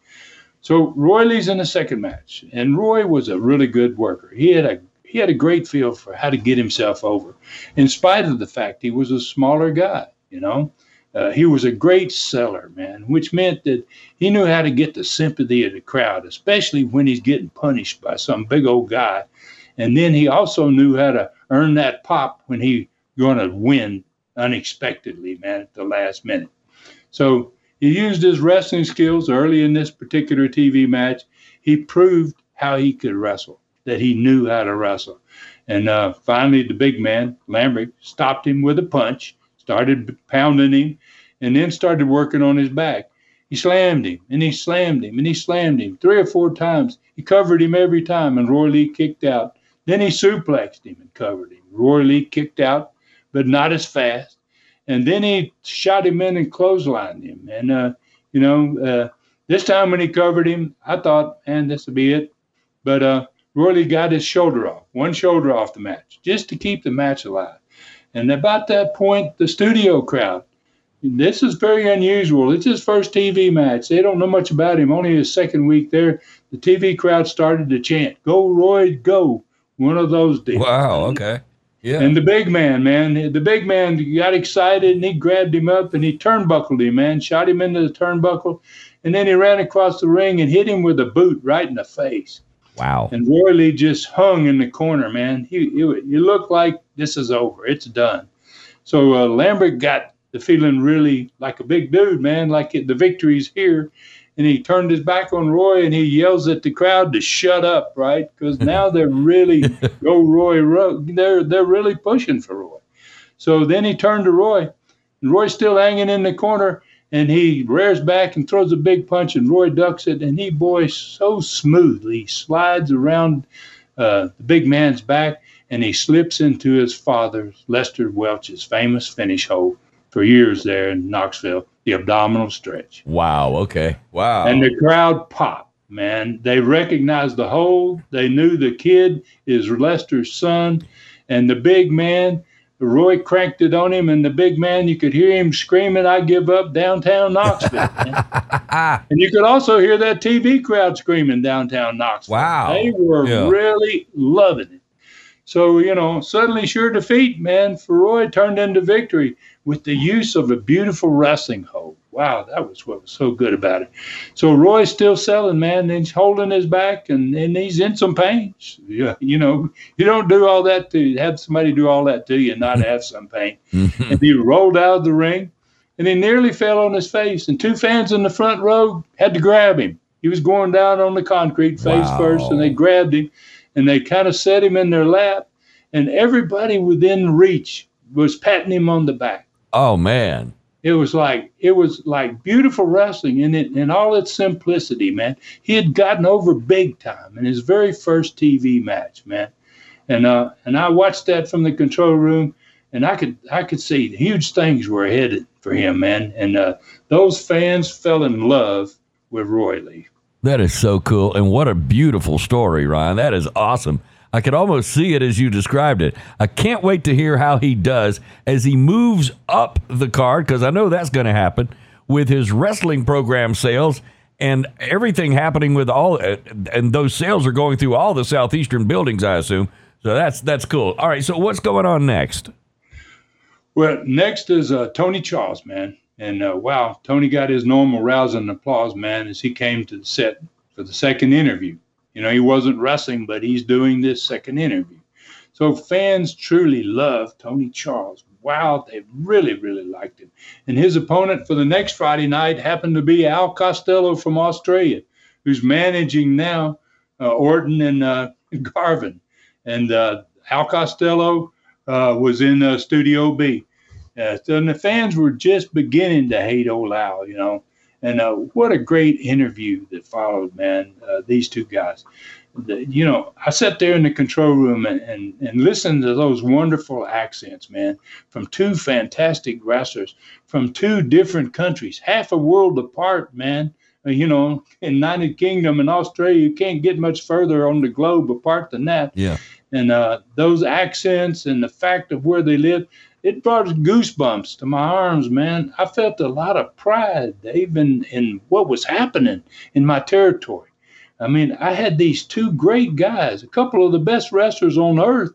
So Roy Lee's in the second match, and Roy was a really good worker. He had a he had a great feel for how to get himself over, in spite of the fact he was a smaller guy. You know, uh, he was a great seller, man, which meant that he knew how to get the sympathy of the crowd, especially when he's getting punished by some big old guy and then he also knew how to earn that pop when he going to win unexpectedly, man, at the last minute. So he used his wrestling skills early in this particular TV match. He proved how he could wrestle, that he knew how to wrestle. And uh, finally, the big man, Lambert, stopped him with a punch, started pounding him, and then started working on his back. He slammed him, and he slammed him, and he slammed him three or four times. He covered him every time, and Roy Lee kicked out. Then he suplexed him and covered him. Roy Lee kicked out, but not as fast. And then he shot him in and clotheslined him. And, uh, you know, uh, this time when he covered him, I thought, man, this will be it. But Roy got his shoulder off, one shoulder off the match, just to keep the match alive. And about that point, the studio crowd, this is very unusual. It's his first TV match. They don't know much about him. Only his second week there, the TV crowd started to chant, "Go Roy, go!" One of those deals. Wow. Okay. Yeah. And the big man, man, the big man got excited and he grabbed him up and he turnbuckled him, man, shot him into the turnbuckle, and then he ran across the ring and hit him with a boot right in the face. Wow. And Roy Lee just hung in the corner, man. He, he, he looked like this is over. It's done. So uh, Lambert got the feeling really like a big dude, man, like it, the victory's here. And he turned his back on Roy and he yells at the crowd to shut up, right? Because [LAUGHS] now they're really go Roy, Roy. They're they're really pushing for Roy. So then he turned to Roy, and Roy's still hanging in the corner, and he rears back and throws a big punch, and Roy ducks it, and he boy so smoothly slides around uh, the big man's back, and he slips into his father's Lester Welch's famous finish hold for years there in Knoxville, the abdominal stretch. Wow. Okay. Wow. And the crowd popped. Man, they recognized the hold. They knew the kid is Lester's son, and the big man Roy cranked it on him, and the big man, you could hear him screaming, I give up downtown Knoxville. [LAUGHS] and you could also hear that TV crowd screaming downtown Knoxville. Wow. They were yeah. really loving it. So, you know, suddenly sure defeat, man, for Roy turned into victory with the use of a beautiful wrestling hold wow, that was what was so good about it. So Roy's still selling, man. And he's holding his back and, and he's in some pain. Yeah, you know, you don't do all that to have somebody do all that to you and not mm-hmm. have some pain. Mm-hmm. and he rolled out of the ring and he nearly fell on his face. And two fans in the front row had to grab him. He was going down on the concrete face wow. first, and they grabbed him and they kind of set him in their lap. And everybody within reach was patting him on the back. Oh man it was like it was like beautiful wrestling in it in all its simplicity, man. He had gotten over big time in his very first TV match, man. And uh, and I watched that from the control room, and I could I could see huge things were headed for him, man. And uh, those fans fell in love with Roy Lee. That is so cool, and what a beautiful story, Ron. That is awesome. I could almost see it as you described it. I can't wait to hear how he does as he moves up the card because I know that's going to happen with his wrestling program sales and everything happening with all uh, and those sales are going through all the southeastern buildings I assume. So that's that's cool. All right, so what's going on next? Well, next is uh, Tony Charles, man. And uh, wow, Tony got his normal rousing applause, man, as he came to the set for the second interview. You know, he wasn't wrestling, but he's doing this second interview. So fans truly love Tony Charles. Wow, they really, really liked him. And his opponent for the next Friday night happened to be Al Costello from Australia, who's managing now uh, Orton and uh, [LAUGHS] Garvin. And uh, Al Costello uh, was in uh, Studio B. Uh, and the fans were just beginning to hate old Al, you know. And uh, what a great interview that followed, man. Uh, these two guys. The, you know, I sat there in the control room and, and, and listened to those wonderful accents, man, from two fantastic wrestlers from two different countries, half a world apart, man. Uh, you know, in United Kingdom and Australia, you can't get much further on the globe apart than that. Yeah. And uh, those accents and the fact of where they live, it brought goosebumps to my arms, man. I felt a lot of pride, Dave, in, in what was happening in my territory. I mean, I had these two great guys, a couple of the best wrestlers on earth.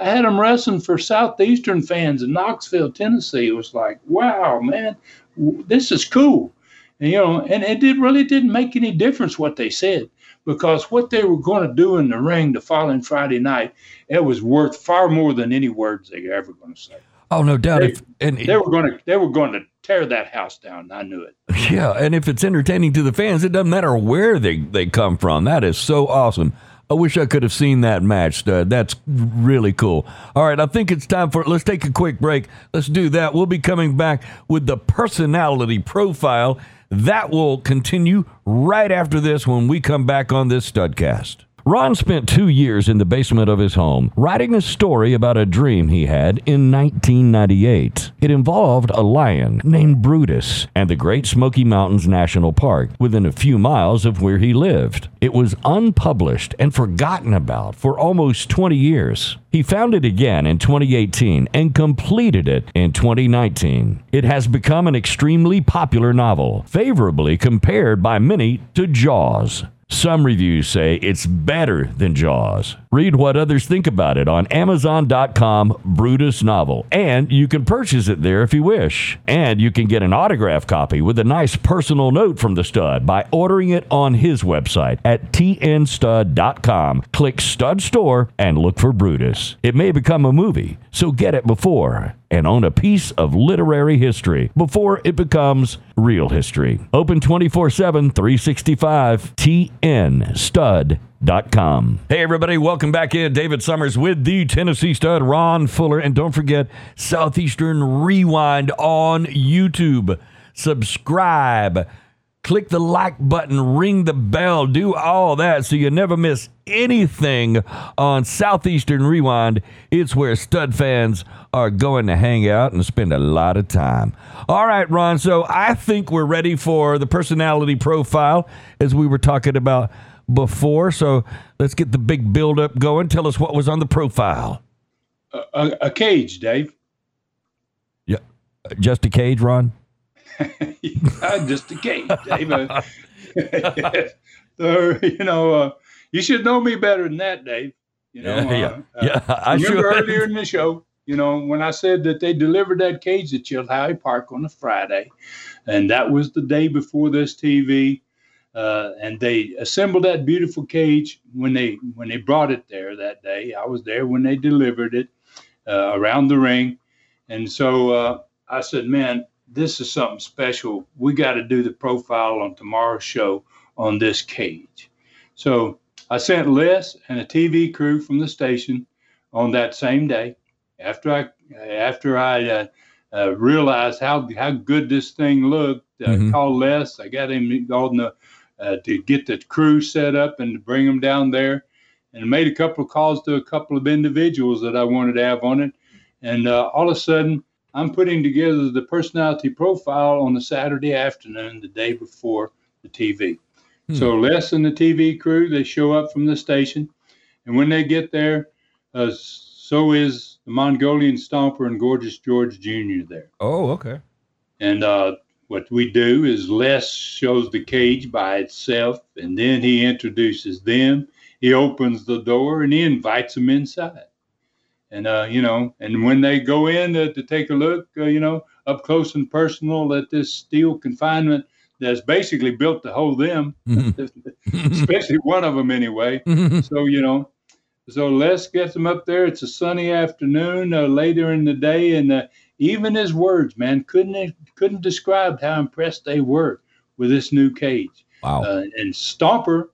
I had them wrestling for Southeastern fans in Knoxville, Tennessee. It was like, wow, man, this is cool. And, you know, and it did really didn't make any difference what they said because what they were going to do in the ring the following Friday night, it was worth far more than any words they were ever going to say. Oh, no doubt. They, if, and they were going to they were going to tear that house down. I knew it. Yeah, and if it's entertaining to the fans, it doesn't matter where they they come from. That is so awesome. I wish I could have seen that match. Stud. That's really cool. All right, I think it's time for let's take a quick break. Let's do that. We'll be coming back with the personality profile. That will continue right after this when we come back on this studcast. Ron spent two years in the basement of his home writing a story about a dream he had in 1998. It involved a lion named Brutus and the Great Smoky Mountains National Park within a few miles of where he lived. It was unpublished and forgotten about for almost 20 years. He found it again in 2018 and completed it in 2019. It has become an extremely popular novel, favorably compared by many to Jaws. Some reviews say it's better than Jaws. Read what others think about it on Amazon.com Brutus novel. And you can purchase it there if you wish. And you can get an autograph copy with a nice personal note from the stud by ordering it on his website at tnstud.com. Click Stud Store and look for Brutus. It may become a movie, so get it before and own a piece of literary history before it becomes real history. Open 24 7, 365, tnstud.com. Hey, everybody, welcome back in. David Summers with the Tennessee stud, Ron Fuller. And don't forget Southeastern Rewind on YouTube. Subscribe click the like button, ring the bell, do all that so you never miss anything on Southeastern Rewind. It's where stud fans are going to hang out and spend a lot of time. All right, Ron. So I think we're ready for the personality profile as we were talking about before. So let's get the big build up going. Tell us what was on the profile. A, a cage, Dave. [LAUGHS] Yeah, just a cage, Ron. just a cage, Dave. [LAUGHS] so, [LAUGHS] you know, uh, you should know me better than that, Dave. You know, yeah, yeah. Uh, yeah I remember should. earlier in the show, you know, when I said that they delivered that cage at Chilhowee Park on a Friday, and that was the day before this TV, uh, and they assembled that beautiful cage when they when they brought it there that day. I was there when they delivered it uh, around the ring, and so uh, I said, "Man, this is something special. We got to do the profile on tomorrow's show on this cage. So I sent Les and a TV crew from the station on that same day. After I after I uh, uh, realized how how good this thing looked, uh, mm-hmm. called Les. I got him on the uh, to get the crew set up and to bring them down there, and made a couple of calls to a couple of individuals that I wanted to have on it. And uh, all of a sudden, I'm putting together the personality profile on a Saturday afternoon, the day before the TV. Hmm. So Les and the TV crew, they show up from the station, and when they get there, uh, so is the Mongolian Stomper and Gorgeous George Jr. there. Oh, okay. And uh, what we do is Les shows the cage by itself, and then he introduces them. He opens the door and he invites them inside and uh, you know, and when they go in to, to take a look, uh, you know, up close and personal at this steel confinement that's basically built to hold them, mm-hmm. [LAUGHS] especially one of them anyway. Mm-hmm. so you know, so Les gets them up there. It's a sunny afternoon uh, later in the day, and uh, even his words, man, couldn't couldn't describe how impressed they were with this new cage. Wow! Uh, and Stomper,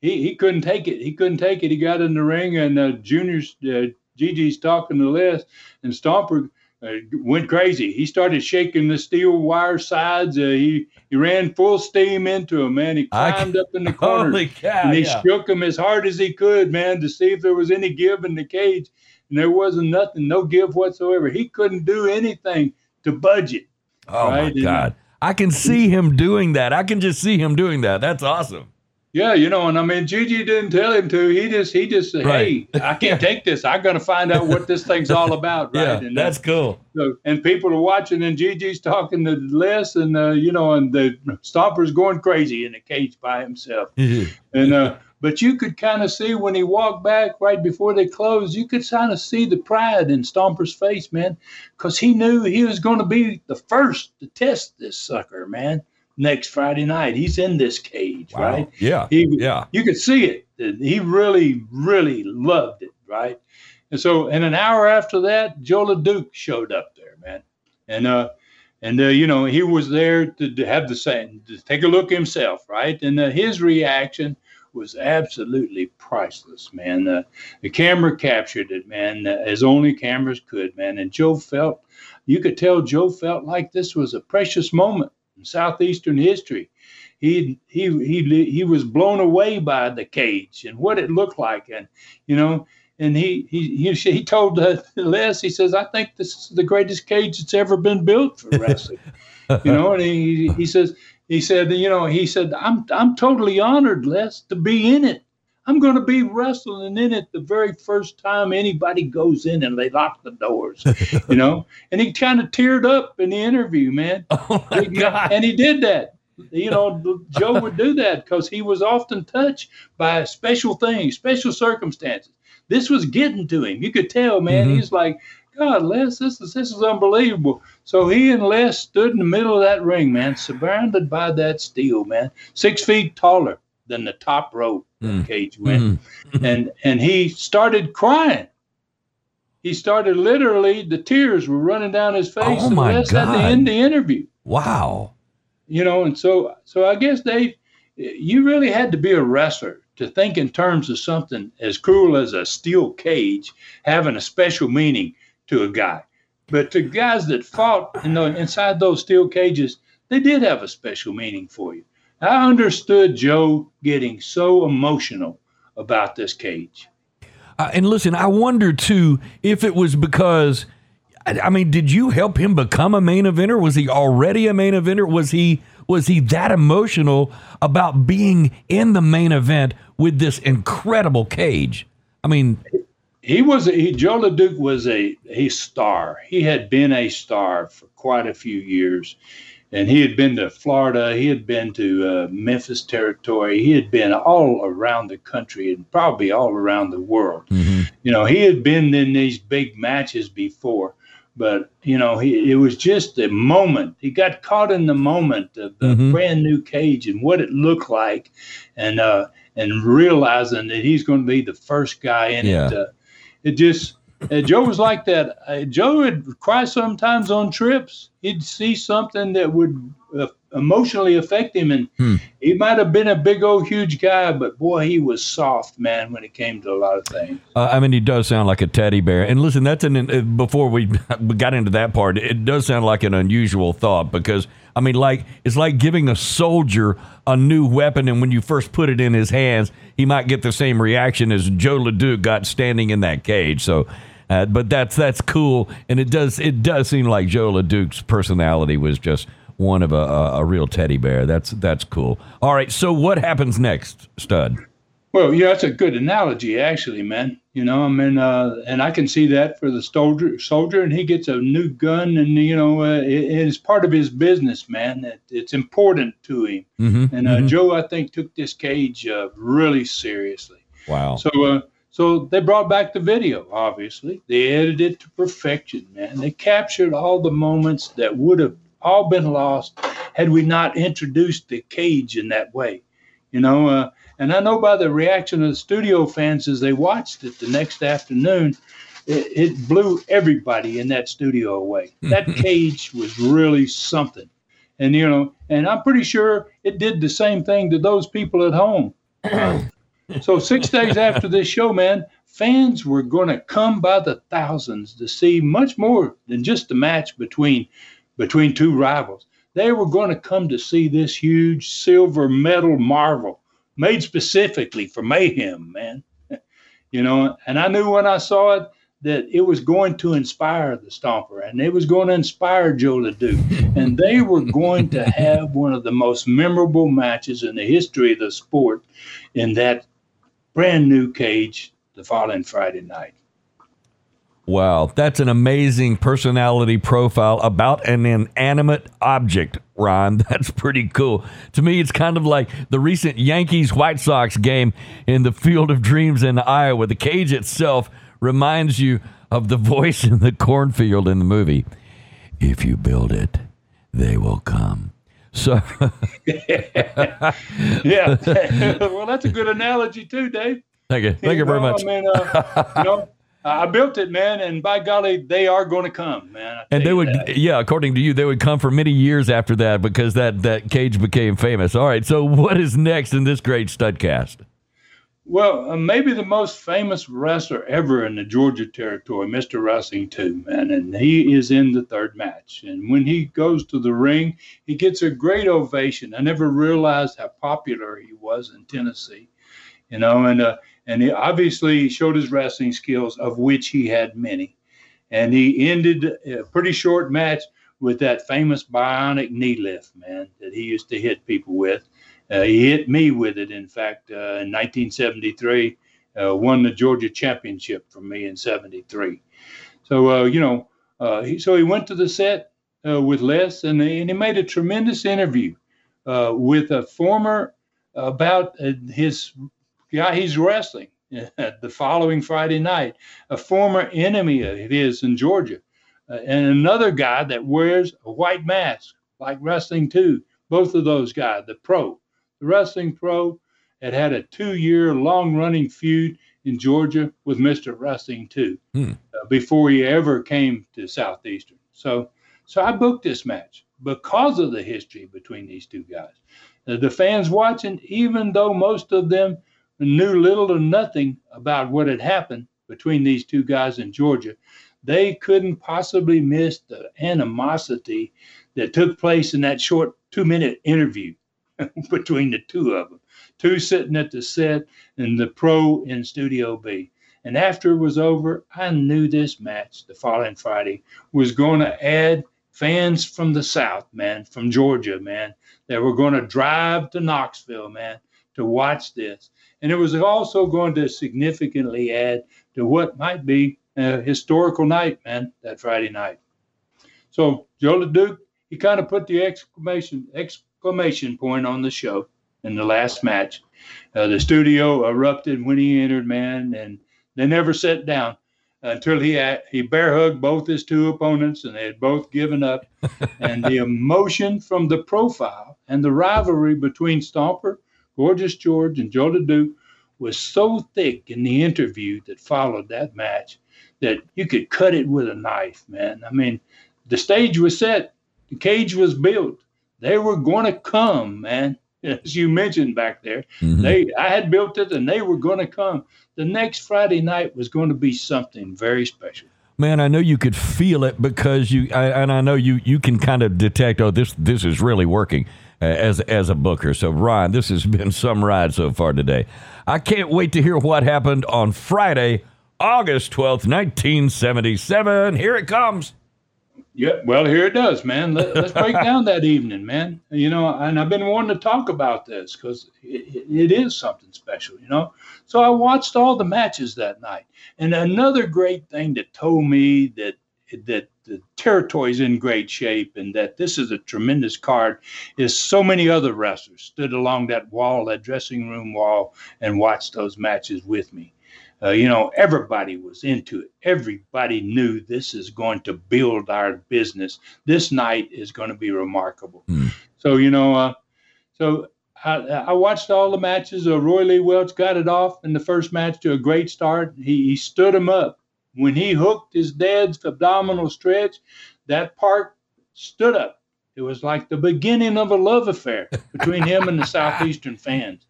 he, he couldn't take it. He couldn't take it. He got in the ring, and uh, Junior's uh, Gigi's talking to Les, and Stomper uh, went crazy. He started shaking the steel wire sides. Uh, he he ran full steam into him, man. He climbed up in the [LAUGHS] corner and he yeah. shook him as hard as he could, man, to see if there was any give in the cage. And there wasn't nothing, no give whatsoever. He couldn't do anything to budget. Oh right? my God. And, I can see him doing that. I can just see him doing that. That's awesome. Yeah, you know, and I mean, Gigi didn't tell him to. He just, he just said, right. "Hey, I can't take this. I got to find out what this thing's all about." [LAUGHS] Right? Yeah, and that's cool. So, and people are watching, and Gigi's talking to Les, and uh, you know, and the Stomper's going crazy in the cage by himself. [LAUGHS] and uh, but you could kind of see when he walked back right before they closed, you could kind of see the pride in Stomper's face, man, because he knew he was going to be the first to test this sucker, man next Friday night. He's in this cage, wow. right? Yeah. He, yeah. You could see it. He really, really loved it, right? And so, and an hour after that, Joe LeDuc showed up there, man. And, uh, and uh, you know, he was there to, to have the same, to take a look himself, right? And uh, his reaction was absolutely priceless, man. Uh, the camera captured it, man, uh, as only cameras could, man. And Joe felt, you could tell Joe felt like this was a precious moment southeastern history. He he he he was blown away by the cage and what it looked like, and you know, and he he he, [LAUGHS] he told Les, he says, I think this is the greatest cage that's ever been built for wrestling. [LAUGHS] you know, and he he says he said, you know, he said, I'm I'm totally honored, Les, to be in it. I'm going to be wrestling in it the very first time anybody goes in and they lock the doors, [LAUGHS] you know. and he kind of teared up in the interview, man. Oh my he, God. And he did that. You know, Joe would do that because he was often touched by special things, special circumstances. This was getting to him. You could tell, man. Mm-hmm. He's like, God, Les, this is this is unbelievable. So he and Les stood in the middle of that ring, man, surrounded by that steel, man, six feet taller than the top rope mm. cage went, mm-hmm. and and he started crying. He started literally, the tears were running down his face. Oh my Les God. At the end of the interview. Wow. You know, and so so I guess Dave, you really had to be a wrestler to think in terms of something as cruel as a steel cage having a special meaning to a guy. But the guys that fought in the, inside those steel cages, they did have a special meaning for you. I understood Joe getting so emotional about this cage. Uh, and listen, I wonder too if it was because, I mean, did you help him become a main eventer? Was he already a main eventer? Was he was he that emotional about being in the main event with this incredible cage? I mean, he was he, Joe LeDuc was a a star. He had been a star for quite a few years, and he had been to Florida. He had been to uh, Memphis territory. He had been all around the country and probably all around the world. Mm-hmm. You know, he had been in these big matches before, but you know, he, it was just a moment. He got caught in the moment of the mm-hmm. brand new cage and what it looked like, and uh, and realizing that he's going to be the first guy in yeah. it. Uh, it just uh, Joe was like that. Uh, Joe would cry sometimes on trips. He'd see something that would uh, emotionally affect him, and hmm. he might have been a big old huge guy, but boy, he was soft, man, when it came to a lot of things. Uh, I mean, he does sound like a teddy bear. And listen, that's an uh, before we [LAUGHS] got into that part, it does sound like an unusual thought because I mean, like it's like giving a soldier a new weapon, and when you first put it in his hands, he might get the same reaction as Joe LeDuc got standing in that cage. So, uh, but that's that's cool, and it does it does seem like Joe LeDuc's personality was just one of a, a, a real teddy bear. That's that's cool. All right, so what happens next, Stud? Well, yeah, that's a good analogy, actually, man. You know, I mean, uh, and I can see that for the soldier, soldier, and he gets a new gun, and you know, uh, it, it's part of his business, man. It, it's important to him. Mm-hmm, and uh, mm-hmm. Joe, I think, took this cage uh, really seriously. Wow. So, uh, so they brought back the video. Obviously, they edited it to perfection, man. They captured all the moments that would have all been lost had we not introduced the cage in that way. You know, uh, and I know by the reaction of the studio fans as they watched it the next afternoon, it, it blew everybody in that studio away. That cage was really something. And, you know, and I'm pretty sure it did the same thing to those people at home. [CLEARS THROAT] so, six days after this show, man, fans were going to come by the thousands to see much more than just a match between between two rivals. They were going to come to see this huge silver metal marvel made specifically for mayhem, man. [LAUGHS] you know, and I knew when I saw it that it was going to inspire the Stomper and it was going to inspire Joe LeDuc. and they were going to have one of the most memorable matches in the history of the sport in that brand new cage the following Friday night. Wow, that's an amazing personality profile about an inanimate object, Ron. [LAUGHS] That's pretty cool. To me, it's kind of like the recent Yankees White Sox game in the Field of Dreams in Iowa. The cage itself reminds you of the [LAUGHS] voice in the cornfield in the movie. If you build it, they will come. So, [LAUGHS] yeah. [LAUGHS] well, that's a good analogy too, Dave. Thank you. Thank you, you very much. I mean, uh, you know, I built it, man, and by golly, they are going to come, man. And they would, that. yeah, according to you, they would come for many years after that because that that cage became famous. All right, so what is next in this great studcast? Well, uh, maybe the most famous wrestler ever in the Georgia territory, Mr. Wrestling 2, man, and he is in the third match. And when he goes to the ring, he gets a great ovation. I never realized how popular he was in Tennessee, you know, and uh, and he obviously showed his wrestling skills, of which he had many. And he ended a pretty short match with that famous bionic knee lift, man, that he used to hit people with. Uh, he hit me with it, in fact, uh, in 1973. Uh, won the Georgia championship for me in 73. So, you know, he, so he went to the set with Les and, and he made a tremendous interview with a former about his guy he's wrestling [LAUGHS] the following Friday night, a former enemy of his in Georgia, uh, and another guy that wears a white mask like wrestling too. Both of those guys, the pro, wrestling pro, had had a two-year long-running feud in Georgia with Mr. Wrestling 2, hmm. uh, before he ever came to Southeastern. So, so I booked this match because of the history between these two guys. Uh, the fans watching, even though most of them knew little or nothing about what had happened between these two guys in Georgia, they couldn't possibly miss the animosity that took place in that short two minute interview [LAUGHS] between the two of them. Two sitting at the set and the pro in Studio B. And after it was over, I knew this match the following Friday was going to add fans from the South, man, from Georgia, man, that were going to drive to Knoxville, man, to watch this. And it was also going to significantly add to what might be a historical night, man, that Friday night. So Joe LeDuc, he kind of put the exclamation exclamation point on the show in the last match. Uh, the studio erupted when he entered, man, and they never sat down until he had, he bear hugged both his two opponents, and they had both given up. [LAUGHS] and the emotion from the profile and the rivalry between Stomper, Gorgeous George, and Joe Duke was so thick in the interview that followed that match that you could cut it with a knife, man. I mean, the stage was set, the cage was built. They were going to come, man. [LAUGHS] As you mentioned back there, mm-hmm. they I had built it, and they were going to come. The next Friday night was going to be something very special. Man, I know you could feel it because you, I, and I know you, you can kind of detect. Oh, this this is really working uh, as as a booker. So, Ron, this has been some ride so far today. I can't wait to hear what happened on Friday, August 12th, 1977. Here it comes. Yeah, well, here it does, man. Let, us break down that evening, man. You know, and I've been wanting to talk about this because it, it is something special, you know. So I watched all the matches that night, and another great thing that told me that that the territory is in great shape and that this is a tremendous card is so many other wrestlers stood along that wall, that dressing room wall, and watched those matches with me. Uh, you know, everybody was into it. Everybody knew this is going to build our business. This night is going to be remarkable. Mm. So, you know, uh, so I, I, watched all the matches. Uh, Roy Lee Welch got it off in the first match to a great start. He, he stood him up when he hooked his dad's abdominal stretch, that part stood up. It was like the beginning of a love affair between him and the [LAUGHS] Southeastern fans.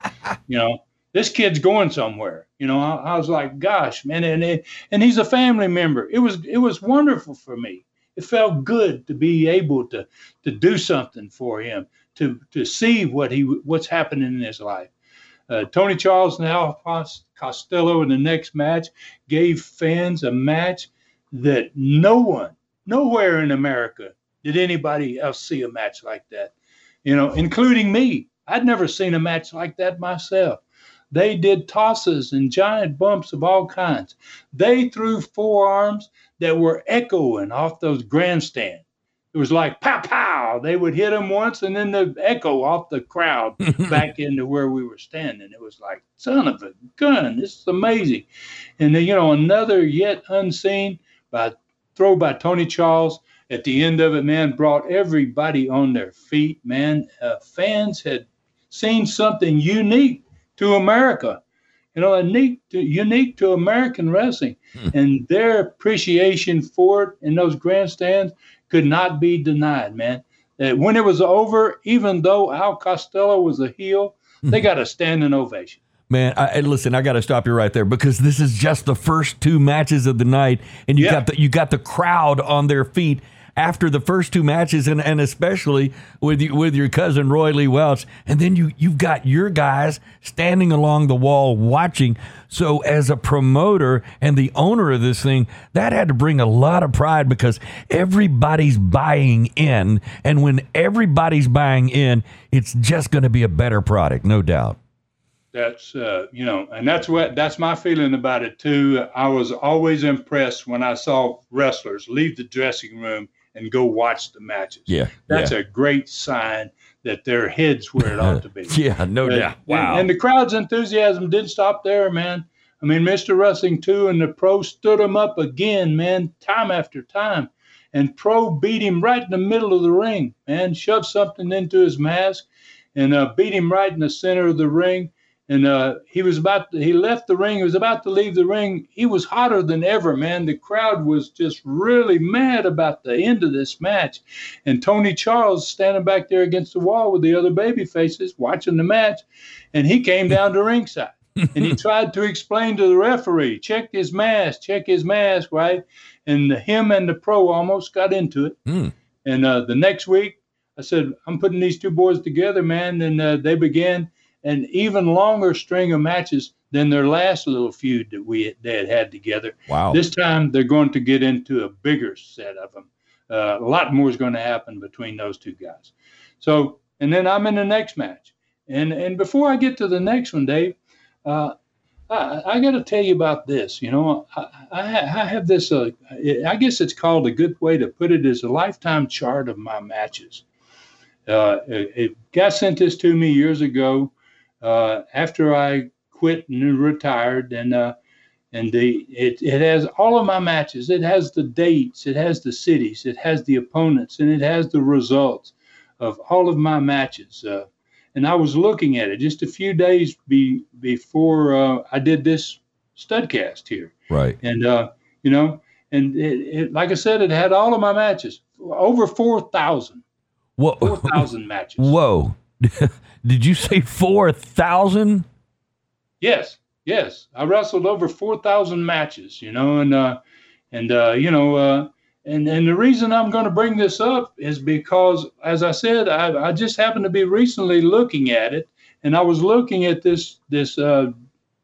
You know, this kid's going somewhere. You know, I, I was like, gosh, man, and it, and he's a family member. It was it was wonderful for me. It felt good to be able to to do something for him, to to see what he what's happening in his life. Uh, Tony Charles and Al Costello in the next match gave fans a match that no one, nowhere in America, did anybody else see a match like that. You know, including me. I'd never seen a match like that myself. They did tosses and giant bumps of all kinds. They threw forearms that were echoing off those grandstands. It was like pow pow. They would hit them once, and then the echo off the crowd [LAUGHS] back into where we were standing. It was like son of a gun. This is amazing. And then you know another yet unseen by throw by Tony Charles at the end of it. Man brought everybody on their feet. Man, uh, fans had seen something unique to America you know, unique to, unique to American wrestling, hmm. and their appreciation for it in those grandstands could not be denied, man. That when it was over, even though Al Costello was a heel, they got a standing ovation. Man, I, listen, I got to stop you right there because this is just the first two matches of the night, and you yeah. got the you got the crowd on their feet after the first two matches, and, and especially with you, with your cousin Roy Lee Welch, and then you you've got your guys standing along the wall watching. So as a promoter and the owner of this thing, that had to bring a lot of pride because everybody's buying in, and when everybody's buying in, it's just going to be a better product, no doubt. That's uh, you know and that's what that's my feeling about it too. I was always impressed when i saw wrestlers leave the dressing room and go watch the matches. Yeah, that's yeah. a great sign that their heads where it ought to be. [LAUGHS] yeah, no But- doubt. Wow. And, and the crowd's enthusiasm didn't stop there, man. I mean, Mr. Wrestling 2, and the pro stood him up again, man, time after time. And pro beat him right in the middle of the ring, man, shoved something into his mask and uh, beat him right in the center of the ring. And uh, he was about to, he left the ring. He was about to leave the ring. He was hotter than ever, man. The crowd was just really mad about the end of this match. And Tony Charles standing back there against the wall with the other baby faces watching the match. And he came down to ringside and he [LAUGHS] tried to explain to the referee, check his mask, check his mask, right? And him and the pro almost got into it. Hmm. And uh, the next week, I said, I'm putting these two boys together, man. And uh, they began an even longer string of matches than their last little feud that we they had had together. wow. This time, they're going to get into a bigger set of them. Uh, a lot more is going to happen between those two guys. So, and then I'm in the next match. And and before I get to the next one, Dave, uh, I, I got to tell you about this. You know, I, I, I have this. Uh, I guess it's called a good way to put it is a lifetime chart of my matches. Uh, a, a guy sent this to me years ago uh, after I quit and retired, and uh, and the it, it has all of my matches. It has the dates, it has the cities, it has the opponents, and it has the results of all of my matches. Uh, and I was looking at it just a few days be, before uh, I did this studcast here, right. and uh, you know, and it, it, like I said, it had all of my matches, over four thousand. Whoa. 4,000 [LAUGHS] matches. Whoa. [LAUGHS] Did you say 4,000? Yes, yes. I wrestled over four thousand matches, you know, and uh, and uh, you know, uh, and and the reason I'm going to bring this up is because, as I said, I, I just happened to be recently looking at it, and I was looking at this this uh,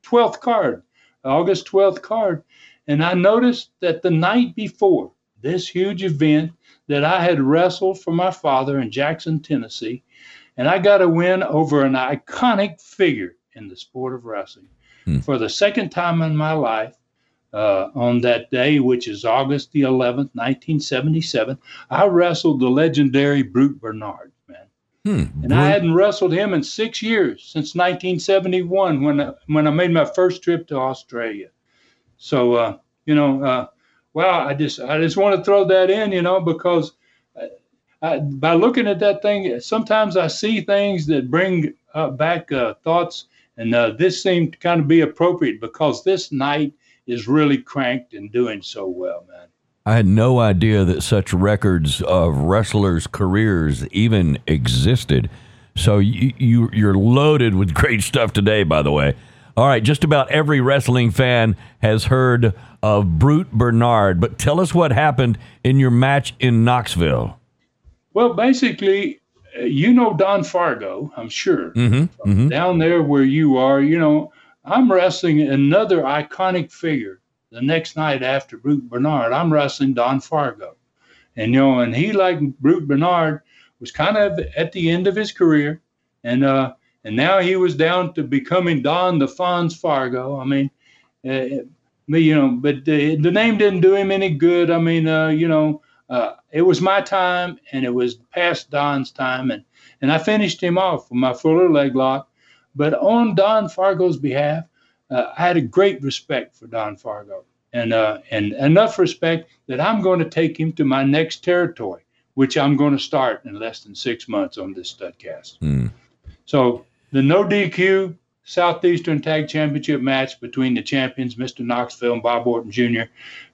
twelfth card, August twelfth card, and I noticed that the night before this huge event that I had wrestled for my father in Jackson, Tennessee, and I got a win over an iconic figure in the sport of wrestling Hmm. for the second time in my life. Uh, on that day, which is August the 11th, 1977, I wrestled the legendary Brute Bernard, man. Hmm. And I hadn't wrestled him in six years since 1971 when I, when I made my first trip to Australia. So uh, you know, uh, well, I just I just want to throw that in, you know, because I, by looking at that thing, sometimes I see things that bring uh, back uh, thoughts, and uh, this seemed to kind of be appropriate because this night is really cranked and doing so well, man. I had no idea that such records of wrestlers' careers even existed. So you, you you're loaded with great stuff today, by the way. All right, just about every wrestling fan has heard of Brute Bernard, but tell us what happened in your match in Knoxville. Well, basically, uh, you know Don Fargo, I'm sure. Mm-hmm. mm-hmm. Down there where you are, you know, I'm wrestling another iconic figure the next night after Brute Bernard. I'm wrestling Don Fargo. And, you know, and he, like Brute Bernard, was kind of at the end of his career. And, uh, and now he was down to becoming Don the Fonz Fargo. I mean, uh, you know, but the, the name didn't do him any good. I mean, uh, you know, uh, it was my time and it was past Don's time. And, and I finished him off with my fuller leg lock. But on Don Fargo's behalf, uh, I had a great respect for Don Fargo and, uh, and enough respect that I'm going to take him to my next territory, which I'm going to start in less than six months on this studcast. Mm. So the no DQ Southeastern Tag Championship match between the champions, Mr. Knoxville and Bob Orton Jr.,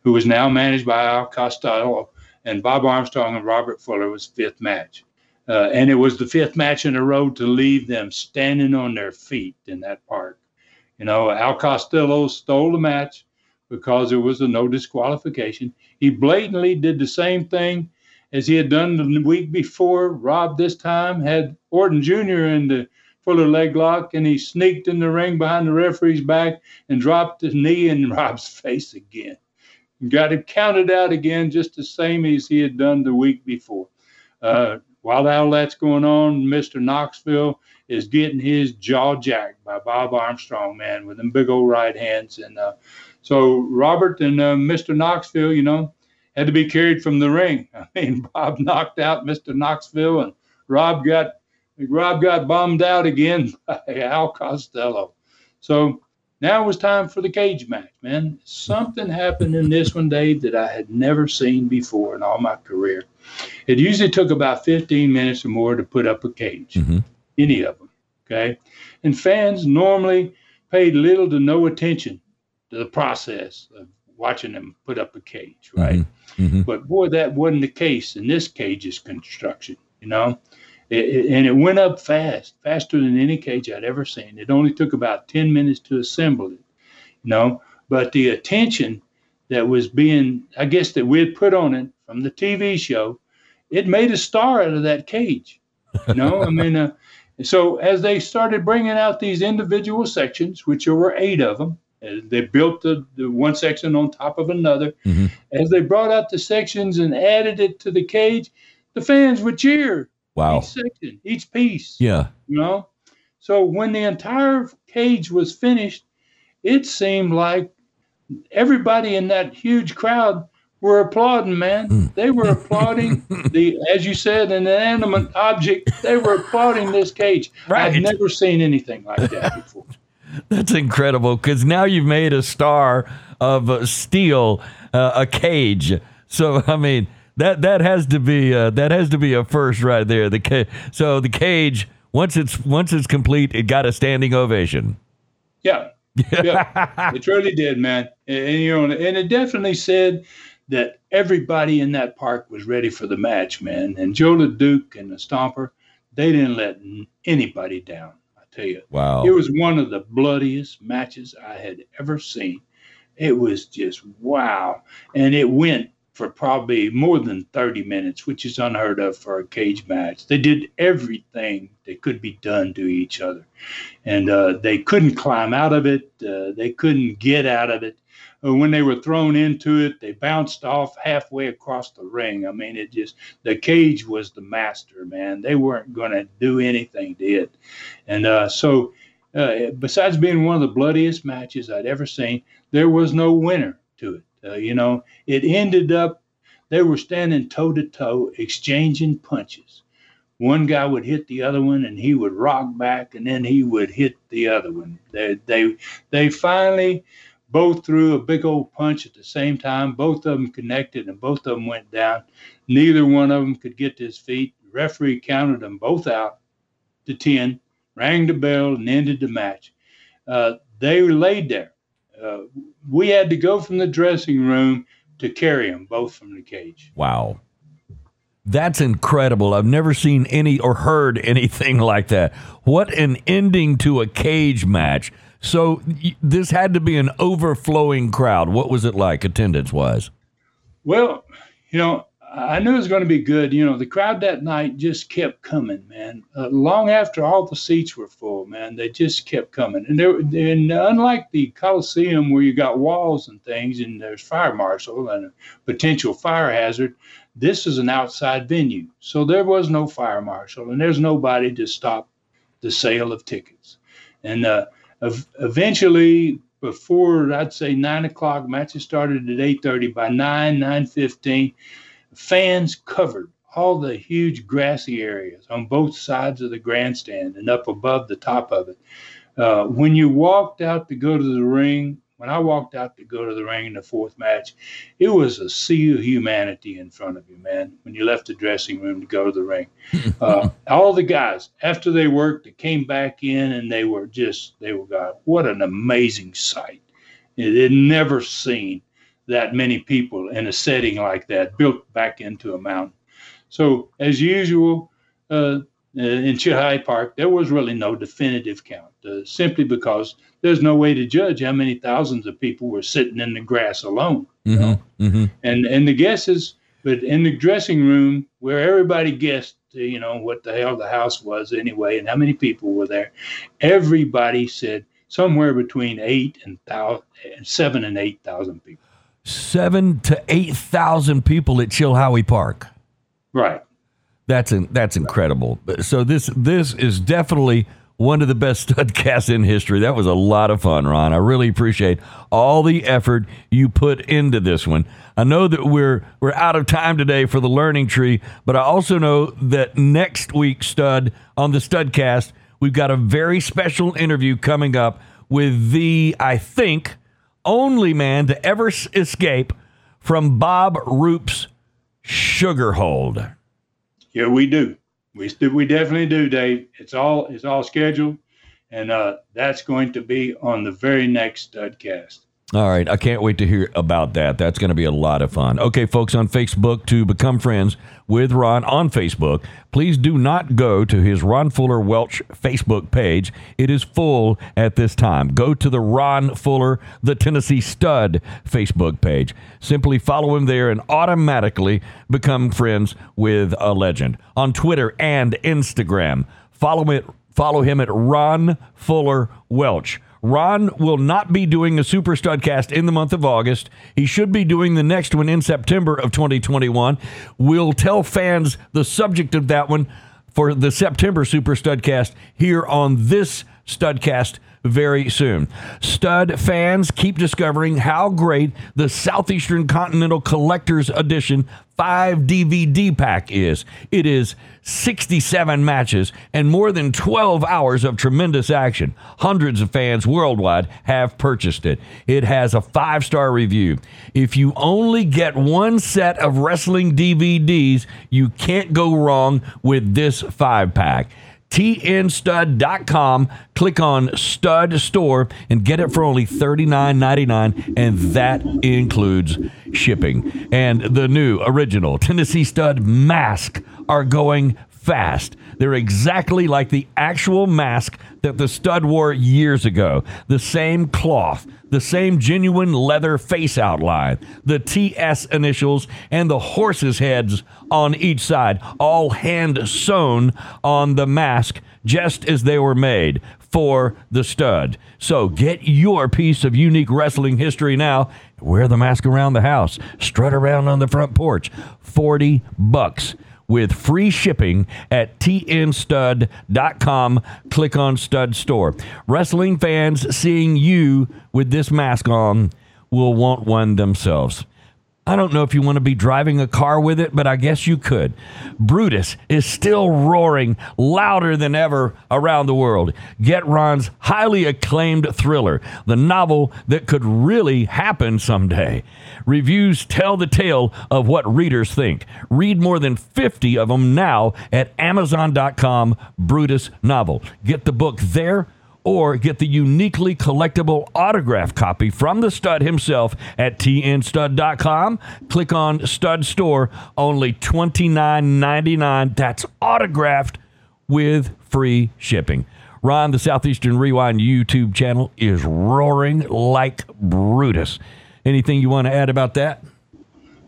who is now managed by Al Costello, and Bob Armstrong and Robert Fuller was fifth match. Uh, and it was the fifth match in a row to leave them standing on their feet in that park. You know, Al Costello stole the match because there was a no disqualification. He blatantly did the same thing as he had done the week before. Rob this time had Orton Jr. in the Fuller leg lock, and he sneaked in the ring behind the referee's back and dropped his knee in [LAUGHS] Rob's face again. Got him counted out again, just the same as he had done the week before. Uh, while all that's going on, Mr. Knoxville is getting his jaw jacked by Bob Armstrong, man, with them big old right hands. And uh, so Robert and uh, Mr. Knoxville, you know, had to be carried from the ring. [LAUGHS] I mean, Bob knocked out Mr. Knoxville, and Rob got Rob got bombed out again [LAUGHS] by Al Costello. So now it was time for the cage match, man. Something happened in this one, Dave, that I had never seen before in all my career. It usually took about 15 minutes or more to put up a cage, mm-hmm. any of them. Okay. And fans normally paid little to no attention to the process of watching them put up a cage, right? Mm-hmm. Mm-hmm. But boy, that wasn't the case in this cage's construction, you know? It, it, and it went up fast, faster than any cage I'd ever seen. It only took about 10 minutes to assemble it, you know? But the attention that was being, I guess, that we had put on it from the TV show, it made a star out of that cage. You know, I mean, uh, so as they started bringing out these individual sections, which there were eight of them, they built the, the one section on top of another. Mm-hmm. As they brought out the sections and added it to the cage, the fans would cheer. Wow. Each section, each piece. Yeah. You know? So when the entire cage was finished, it seemed like everybody in that huge crowd were applauding, man. Mm. They were applauding [LAUGHS] the, as you said, an inanimate object. They were applauding this cage. Right. I've never seen anything like that [LAUGHS] before. That's incredible because now you've made a star of uh, steel, uh, a cage. So I mean that that has to be uh, that has to be a first right there. The ca- so the cage once it's once it's complete, it got a standing ovation. Yeah, [LAUGHS] yeah, it really did, man. And, and you know, and it definitely said that everybody in that park was ready for the match, man. And Jos LeDuc and the Stomper, they didn't let anybody down I tell you. Wow. It was one of the bloodiest matches I had ever seen. It was just wow. And it went for probably more than 30 minutes, which is unheard of for a cage match. They did everything that could be done to each other. And uh, they couldn't climb out of it, uh, they couldn't get out of it. Uh, when they were thrown into it, they bounced off halfway across the ring. I mean, it just, the cage was the master, man. They weren't going to do anything to it. And uh, so, uh, besides being one of the bloodiest matches I'd ever seen, there was no winner to it. Uh, you know, it ended up, they were standing toe to toe, exchanging punches. One guy would hit the other one, and he would rock back, and then he would hit the other one. They, they, they finally both threw a big old punch at the same time. Both of them connected and both of them went down. Neither one of them could get to his feet. The referee counted them both out to 10, rang the bell, and ended the match. Uh, they laid there. Uh, we had to go from the dressing room to carry them both from the cage. Wow. That's incredible. I've never seen any or heard [LAUGHS] anything like that. What an ending to a cage match. So this had to be an overflowing crowd. What was it like attendance wise? Well, you know, I knew it was going to be good. You know, the crowd that night just kept coming, man. Uh, long after all the seats were full, man, they just kept coming. And there, and unlike the Coliseum where you got walls and things, and there's fire marshal and a potential fire hazard, this is an outside venue, so there was no fire marshal, and there's nobody to stop the sale of tickets. And uh, eventually, before I'd say nine o'clock, matches started at eight thirty. By nine nine fifteen, fans covered all the huge grassy areas on both sides of the grandstand and up above the top of it. Uh, when you walked out to go to the ring, when I walked out to go to the ring in the fourth match, it was a sea of humanity in front of you, man. When you left the dressing room to go to the ring, [LAUGHS] uh, all the guys after they worked, they came back in and they were just they were God. What an amazing sight! It had never seen that many people in a setting like that built back into a mountain. So as usual. Uh, uh, in Chilhowee Park, there was really no definitive count, uh, simply because there's no way to judge how many thousands of people were sitting in the grass alone. Mm-hmm, mm-hmm. And and the guesses, but in the dressing room where everybody guessed, you know, what the hell the house was anyway, and how many people were there, everybody said somewhere between eight and thousand, seven and eight thousand people. Seven to eight thousand people at Chilhowee Park. Right. That's in, that's incredible. So this this is definitely one of the best [LAUGHS] studcasts in history. That was a lot of fun, Ron. I really appreciate all the effort you put into this one. I know that we're we're out of time today for the learning tree, but I also know that next week, stud on the Studcast, we've got a very special interview coming up with the I think only man to ever escape from Bob Roop's sugar hold. Yeah, we do. We we definitely do, Dave. It's all it's all scheduled, and uh, that's going to be on the very next Studcast. All right. I can't wait to hear about that. That's going to be a lot of fun. Okay, folks, on Facebook, to become friends with Ron on Facebook, please do not go to his Ron Fuller Welch Facebook page. It is full at this time. Go to the Ron Fuller, the Tennessee Stud Facebook page. Simply follow him there and automatically become friends with a legend. On Twitter and Instagram, follow it. Follow him at Ron Fuller Welch. Ron will not be doing a Super Studcast in the month of August. He should be doing the next one in September of 2021. We'll tell fans the subject of that one for the September Super Studcast here on this Studcast very soon. Stud fans keep discovering how great the Southeastern Continental Collector's Edition 5 DVD pack is. It is 67 matches and more than 12 hours of tremendous action. Hundreds of fans worldwide have purchased it. It has a five star review. If you only get one set of wrestling DVDs, you can't go wrong with this five pack tnstud.com. Click on Stud Store and get it for only $39.99, and that includes shipping. And the new original Tennessee Stud mask are going fast. They're exactly like the actual mask that the stud wore years ago. The same cloth, the same genuine leather face outline, the TS initials, and the horses' heads on each side, all hand sewn on the mask just as they were made for the stud. So get your piece of unique wrestling history now. Wear the mask around the house, strut around on the front porch. 40 bucks with free shipping at tnstud.com. Click on Stud Store. Wrestling fans seeing you with this mask on will want one themselves. I don't know if you want to be driving a car with it, but I guess you could. Brutus is still roaring louder than ever around the world. Get Ron's highly acclaimed thriller, the novel that could really happen someday. Reviews tell the tale of what readers think. Read more than 50 of them now at Amazon.com Brutus Novel. Get the book there or get the uniquely collectible autograph copy from the stud himself at tnstud.com. Click on Stud Store, only $29.99. That's autographed with free shipping. Ron, the Southeastern Rewind YouTube channel is roaring like Brutus. Anything you want to add about that?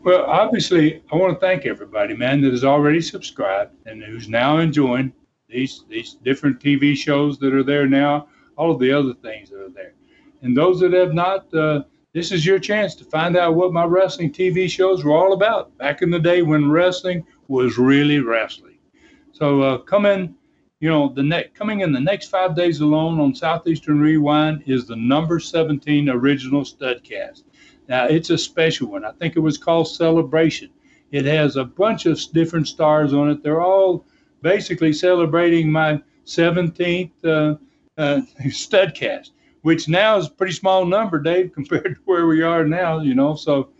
Well, obviously, I want to thank everybody, man, that has already subscribed and who's now enjoying these these different TV shows that are there now, all of the other things that are there. And those that have not, uh, this is your chance to find out what my wrestling TV shows were all about back in the day when wrestling was really wrestling. So uh, come in, you know, the next coming in the next five days alone on Southeastern Rewind is the number 17 original Studcast. Now it's a special one. I think it was called Celebration. It has a bunch of different stars on it. They're all basically celebrating my 17th uh, uh, [LAUGHS] studcast, which now is a pretty small number, Dave, [LAUGHS] compared to where we are now, you know. So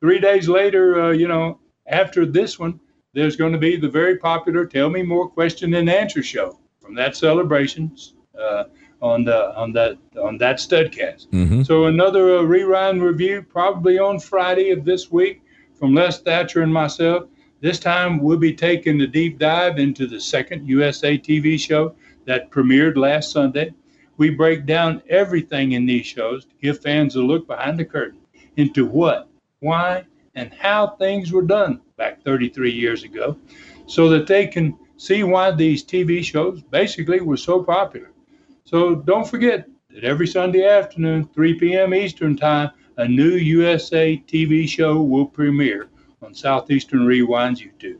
three days later, uh, you know, after this one, there's going to be the very popular Tell Me More Question and Answer show from that celebrations uh, on the on that on that studcast. Mm-hmm. So another uh, rewind review probably on Friday of this week from Les Thatcher and myself. This time we'll be taking a deep dive into the second USA TV show that premiered last Sunday. We break down everything in these shows to give fans a look behind the curtain into what, why, and how things were done back 33 years ago so that they can see why these TV shows basically were so popular. So don't forget that every Sunday afternoon, 3 p.m. Eastern Time, a new USA TV show will premiere on Southeastern Rewinds YouTube.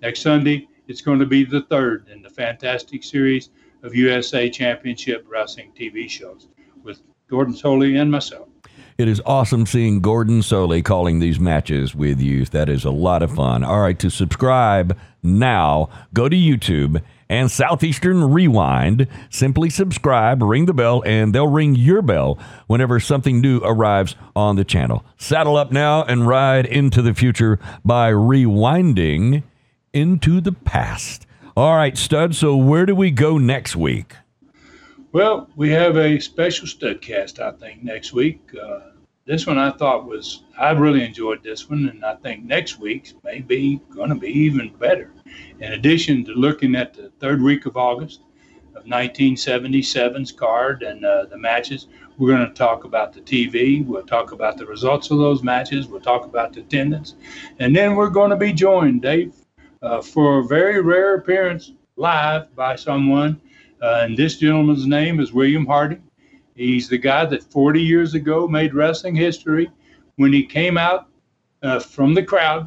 Next Sunday, it's going to be the third in the fantastic series of USA Championship Wrestling TV shows with Gordon Solie and myself. It is awesome seeing Gordon Solie calling these matches with you. That is a lot of fun. All right, to subscribe now, go to YouTube and Southeastern Rewind. Simply subscribe, ring the bell, and they'll ring your bell whenever something new arrives on the channel. Saddle up now and ride into the future by rewinding into the past. All right, Stud, so where do we go next week? Well, we have a special studcast, I think, next week. Uh, this one I thought was, I really enjoyed this one, and I think next week's may be going to be even better. In addition to looking at the third week of August of 1977's card and uh, the matches, we're going to talk about the TV. We'll talk about the results of those matches. We'll talk about the attendance. And then we're going to be joined, Dave, uh, for a very rare appearance live by someone uh, and this gentleman's name is William Harding. He's the guy that 40 years ago made wrestling history when he came out uh, from the crowd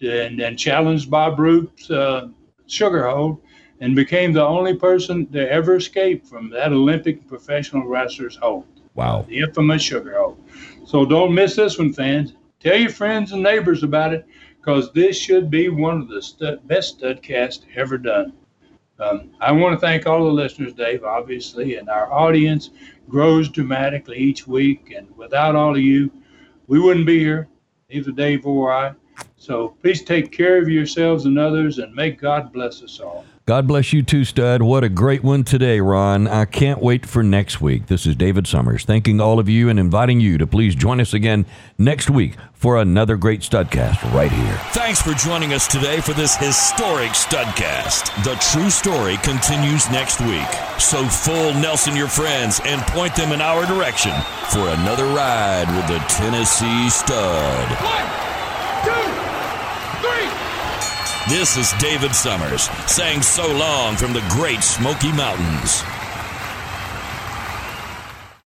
and, and challenged Bob Roop's uh, sugar hold and became the only person to ever escape from that Olympic professional wrestler's hold. Wow. The infamous sugar hold. So don't miss this one, fans. Tell your friends and neighbors about it because this should be one of the stud, best studcasts ever done. Um, I want to thank all the listeners, Dave, obviously, and our audience grows dramatically each week. And without all of you, we wouldn't be here, neither Dave or I. So please take care of yourselves and others, and may God bless us all. God bless you too, Stud. What a great one today, Ron. I can't wait for next week. This is David Summers, thanking all of you and inviting you to please join us again next week for another great Studcast right here. Thanks for joining us today for this historic Studcast. The true story continues next week. So full Nelson your friends and point them in our direction for another ride with the Tennessee Stud. One, two, three. This is David Summers saying so long from the great Smoky Mountains.